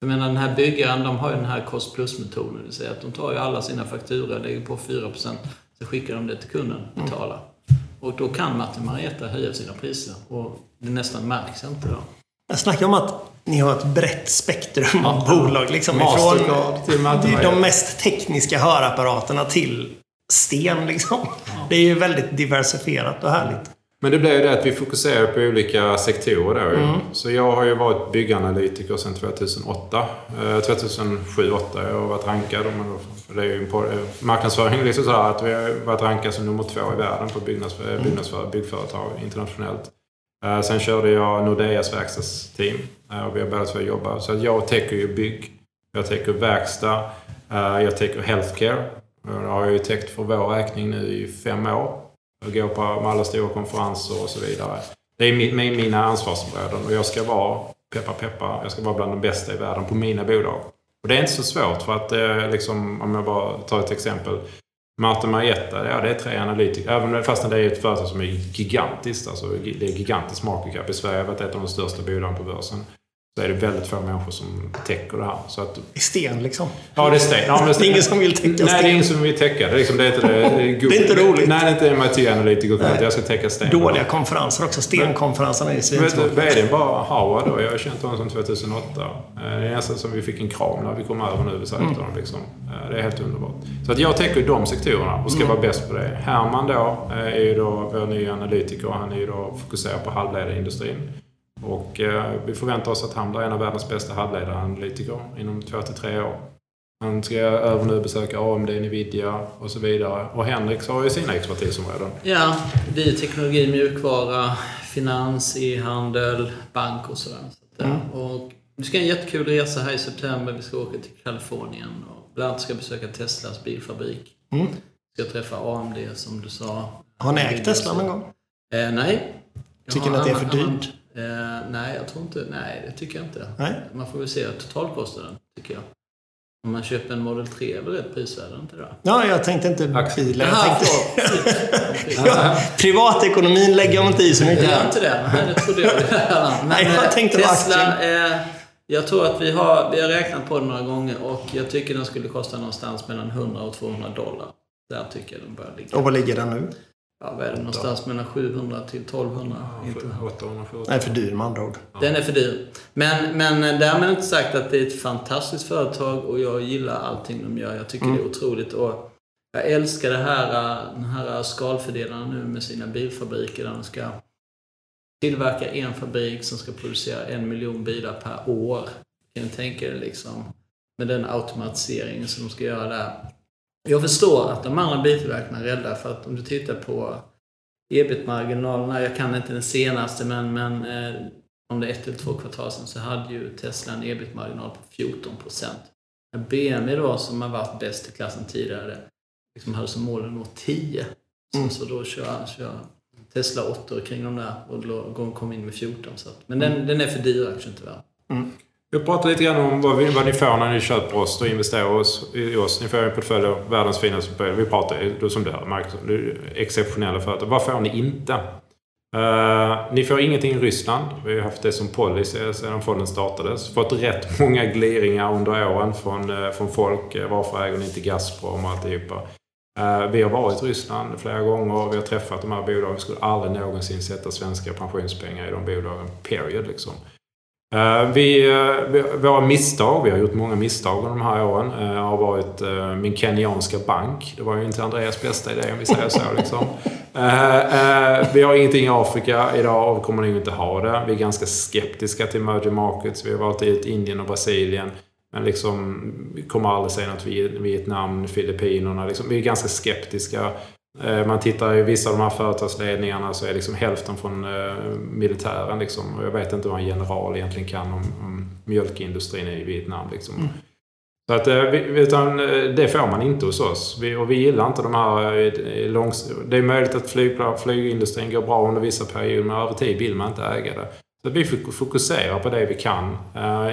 Jag menar den här byggaren, de har ju den här cost plus-metoden. Det vill säga att de tar ju alla sina fakturor, lägger på 4%, så skickar de det till kunden, betalar. Mm. Och då kan Martin Marietta höja sina priser. Och det nästan märks inte då. Jag snackar om att ni har ett brett spektrum av ja, bolag. Liksom, ifrån till de mest tekniska hörapparaterna till sten. Liksom. Ja. Det är ju väldigt diversifierat och härligt. Men det blev ju det att vi fokuserar på olika sektorer då. Mm. Så jag har ju varit bygganalytiker sedan 2008. Eh, 2007-2008 jag har varit rankad. Det är ju på marknadsföring liksom så att vi har varit rankade som nummer två i världen på byggnads, mm. byggnadsföretag, byggföretag internationellt. Eh, sen körde jag Nordeas verkstadsteam eh, och vi har båda två jobbat. Så jag täcker ju bygg, jag täcker verkstad, eh, jag täcker healthcare. Det har jag ju täckt för vår räkning nu i fem år. Jag går på alla stora konferenser och så vidare. Det är mina ansvarsområden och jag ska vara, peppa peppa, jag ska vara bland de bästa i världen på mina bolag. Och det är inte så svårt för att liksom, om jag bara tar ett exempel. Martin Marietta, ja det är tre analytiker. Även fast det är ett företag som är gigantiskt. Alltså det är gigantiskt market cap. I Sverige har varit ett av de största bolagen på börsen så är det väldigt få människor som täcker det här. Så att, I sten liksom? Ja, det är sten. Ja, det är ingen som vill täcka sten? Nej, det är ingen som vill täcka. Det är, liksom, det är inte det. Det är, inte roligt. Nej, det är inte MIT-analytiker att jag ska täcka sten. Dåliga konferenser också. Stenkonferenserna är svintråkiga. Vdn var Howard och jag har känt honom sedan 2008. Det är nästan som vi fick en kram när vi kom över nu. Mm. liksom. Det är helt underbart. Så att jag täcker de sektorerna och ska mm. vara bäst på det. Herman då är ju då vår nya analytiker. Han är ju då fokuserad på halvledarindustrin. Och eh, vi förväntar oss att han blir en av världens bästa halvledaranalytiker inom två till tre år. Han ska över nu besöka AMD, Nvidia och så vidare. Och Henrik har ju sina expertisområden. Ja, det är teknologi, mjukvara, finans, e-handel, bank och sådär. Så mm. och vi ska ha en jättekul resa här i september. Vi ska åka till Kalifornien och bland annat ska besöka Teslas bilfabrik. Mm. Vi ska träffa AMD som du sa. Har ni ägt Tesla någon gång? Eh, nej. Tycker ni att det är för dyrt? Eh, nej, jag tror inte, nej det tycker jag inte. Nej. Man får väl se totalkostnaden, tycker jag. Om man köper en Model 3 är väl rätt prisvärd, inte det? Ja, jag tänkte inte bilen. Jag tänkte... ja, privatekonomin lägger jag inte i så mycket. Gör inte det? Nej, det trodde jag. Men, nej, jag tänkte Tesla, eh, jag tror att vi har, vi har räknat på det några gånger och jag tycker den skulle kosta någonstans mellan 100 och 200 dollar. Där tycker jag den bör ligga. Och vad ligger den nu? Ja, vad är det, någonstans mellan 700 till 1200. Ja, inte. 800, Nej, för dyr med andra ord. Den är för dyr. Men, men därmed inte sagt att det är ett fantastiskt företag och jag gillar allting de gör. Jag tycker mm. det är otroligt. Och jag älskar det här, den här skalfördelaren nu med sina bilfabriker där de ska tillverka en fabrik som ska producera en miljon bilar per år. Kan du tänka dig liksom med den automatiseringen som de ska göra där. Jag förstår att de andra biltillverkarna är rädda för att om du tittar på ebit-marginalerna, jag kan inte den senaste men, men eh, om det är ett eller två kvartal sedan så hade ju Tesla en ebit-marginal på 14 procent. BMW då, som har varit bäst i klassen tidigare, liksom hade som mål att nå 10. Mm. Så, då kör, kör Tesla 8 kring de där och kom in med 14. Så att, men den, den är för dyr aktien tyvärr. Mm. Jag pratar lite grann om vad, vi, vad ni får när ni köper oss och investerar oss, i oss. Ni får en portfölj av världens finaste portfölj. Vi pratar då som du hör, Microsoft. Exceptionella företag. Vad får ni inte? Uh, ni får ingenting i Ryssland. Vi har haft det som policy sedan fonden startades. Fått rätt många gliringar under åren från, uh, från folk. Uh, varför äger ni inte Gazprom och alltihopa? Uh, vi har varit i Ryssland flera gånger. Vi har träffat de här bolagen. Vi skulle aldrig någonsin sätta svenska pensionspengar i de bolagen. Period liksom. Uh, vi, eh, våra misstag, vi har gjort många misstag under de här åren, uh, har varit min kenyanska bank. Det var ju inte Andreas bästa idé om vi säger så. Liksom. vi har ingenting i Afrika idag och kommer nog inte ha det. Vi är ganska skeptiska till emerging markets. Vi har valt ut Indien och Brasilien. Men liksom, vi kommer aldrig se något Vietnam, Filippinerna. Liksom, vi är ganska skeptiska. Eh, man tittar i vissa av de här företagsledningarna så är liksom hälften från eh, militären. Liksom. Och jag vet inte vad en general egentligen kan om, om mjölkindustrin i Vietnam. Liksom. Mm. Så att, eh, utan det får man inte hos oss. Vi, och vi gillar inte de här långs... Det är möjligt att flygplan, flygindustrin går bra under vissa perioder, men över tid vill man inte äga det. Så vi fokuserar på det vi kan.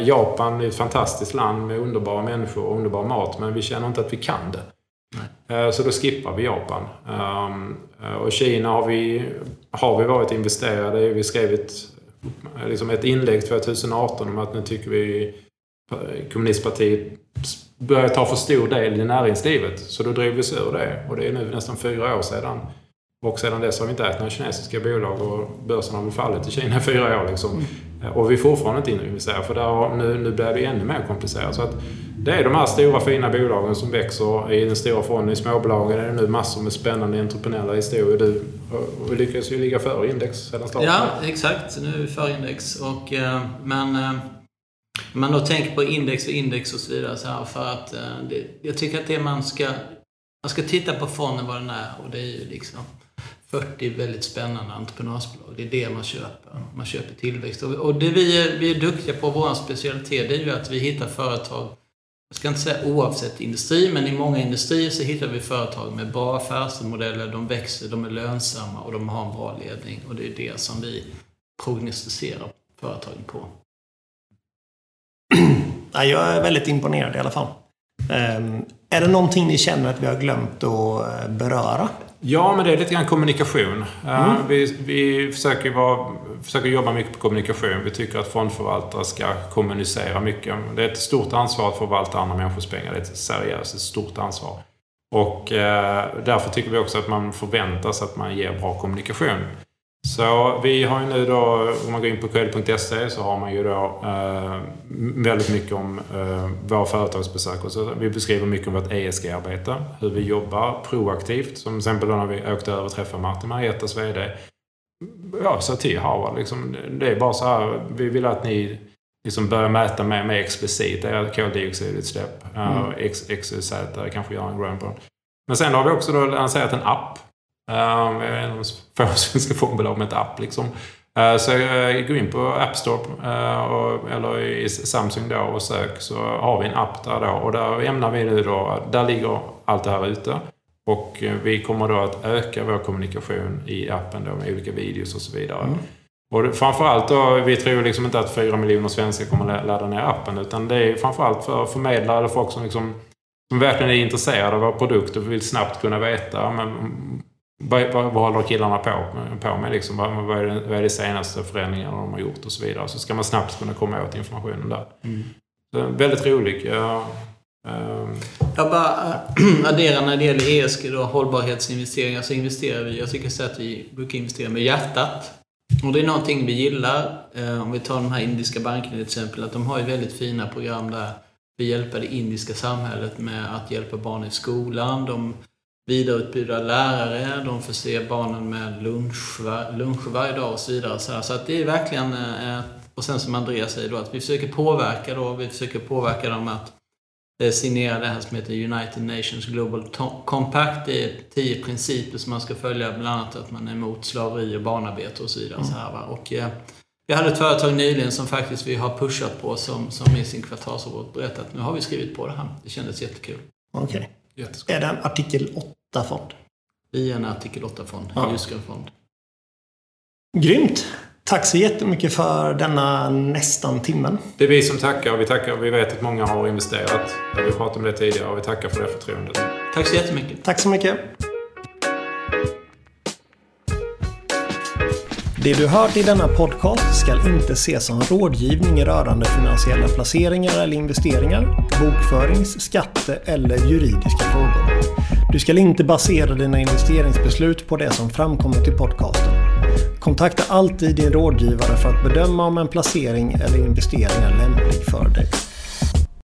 Japan är ett fantastiskt land med underbara människor och underbar mat, men vi känner inte att vi kan det. Eh, så då skippar vi Japan. Ehm, eh, och Kina har vi, har vi varit investerade i. Vi skrev ett, liksom ett inlägg 2018 om att nu tycker vi eh, kommunistpartiet börjar ta för stor del i näringslivet. Så då drev vi oss ur det. Och det är nu nästan fyra år sedan. Och sedan dess har vi inte ägt några kinesiska bolag och börsen har väl fallit i Kina i fyra år. Liksom. Eh, och vi är fortfarande inte investerar för där, nu, nu blir det ännu mer komplicerat. Så att det är de här stora fina bolagen som växer i den stora fonden. I småbolagen är det nu massor med spännande entreprenöriella historier. Du och lyckas ju ligga före index sedan starten. Ja, exakt. Nu är vi före index. Och, eh, men eh, man då tänker på index och index och så vidare. Så här, för att eh, det, jag tycker att det man ska... Man ska titta på fonden vad den är och det är ju liksom 40 väldigt spännande entreprenörsbolag. Det är det man köper. Man köper tillväxt. Och, det vi är, vi är duktiga på, vår specialitet, det är ju att vi hittar företag jag ska inte säga oavsett industri, men i många industrier så hittar vi företag med bra affärsmodeller, de växer, de är lönsamma och de har en bra ledning. Och det är det som vi prognostiserar företagen på. Jag är väldigt imponerad i alla fall. Ehm, är det någonting ni känner att vi har glömt att eh, beröra? Ja, men det är lite grann kommunikation. Mm. Vi, vi försöker, vara, försöker jobba mycket på kommunikation. Vi tycker att fondförvaltare ska kommunicera mycket. Det är ett stort ansvar att förvalta andra människors pengar. Det är ett seriöst, ett stort ansvar. Och eh, därför tycker vi också att man förväntas att man ger bra kommunikation. Så vi har ju nu då, om man går in på credit.se så har man ju då eh, väldigt mycket om eh, våra företagsbesök. Och så vi beskriver mycket om vårt ESG-arbete, hur vi jobbar proaktivt. Som till exempel då när vi åkte över och träffade Martin Marietas VD. Ja, sa till Harvard liksom, det är bara så här, vi vill att ni liksom börjar mäta mer, mer explicit era koldioxidutsläpp. Mm. Uh, X, X, Z, kanske göra en grön Men sen har vi också då lanserat en app Um, jag är en av de få svenska fondbolag med ett app. Liksom. Uh, så uh, gå in på App Store uh, och, eller i Samsung då och sök så har vi en app där då. Och där ämnar vi nu då, där ligger allt det här ute. Och vi kommer då att öka vår kommunikation i appen då med olika videos och så vidare. Mm. Och framförallt då, vi tror liksom inte att fyra miljoner svenskar kommer ladda ner appen. Utan det är framförallt för förmedlare eller folk som, liksom, som verkligen är intresserade av vår produkt och vill snabbt kunna veta men, vad, vad, vad håller killarna på, på med? Liksom? Vad, vad, är det, vad är det senaste förändringarna de har gjort och så vidare. Så ska man snabbt kunna komma åt informationen där. Mm. Så, väldigt rolig. Ja, um... Jag bara addera när det gäller ESG, då, hållbarhetsinvesteringar, så investerar vi, jag tycker så att vi brukar investera med hjärtat. Och det är någonting vi gillar. Eh, om vi tar de här indiska bankerna till exempel, att de har ju väldigt fina program där vi hjälper det indiska samhället med att hjälpa barn i skolan. De vidareutbilda lärare, de förser barnen med lunch, lunch varje dag och så vidare. Så, så att det är verkligen, eh, och sen som Andreas säger då, att vi försöker påverka då, vi försöker påverka dem att eh, signera det här som heter United Nations Global Compact. Det är tio principer som man ska följa, bland annat att man är emot slaveri och barnarbete och så vidare. Mm. Så här, va? Och, eh, vi hade ett företag nyligen som faktiskt vi har pushat på som, som i sin kvartalsrapport berättat att nu har vi skrivit på det här. Det kändes jättekul. Okej. Okay. Är det en artikel 8 8-fond. Vi är en artikel 8-fond, ja. fond. Grymt! Tack så jättemycket för denna nästan timmen. Det är vi som tackar. Vi, tackar. vi vet att många har investerat. Vi pratade om det tidigare och vi tackar för det förtroendet. Tack så jättemycket. Tack så mycket. Det du hört i denna podcast ska inte ses som rådgivning rörande finansiella placeringar eller investeringar, bokförings-, skatte eller juridiska frågor. Du ska inte basera dina investeringsbeslut på det som framkommit i podcasten. Kontakta alltid din rådgivare för att bedöma om en placering eller investering är lämplig för dig.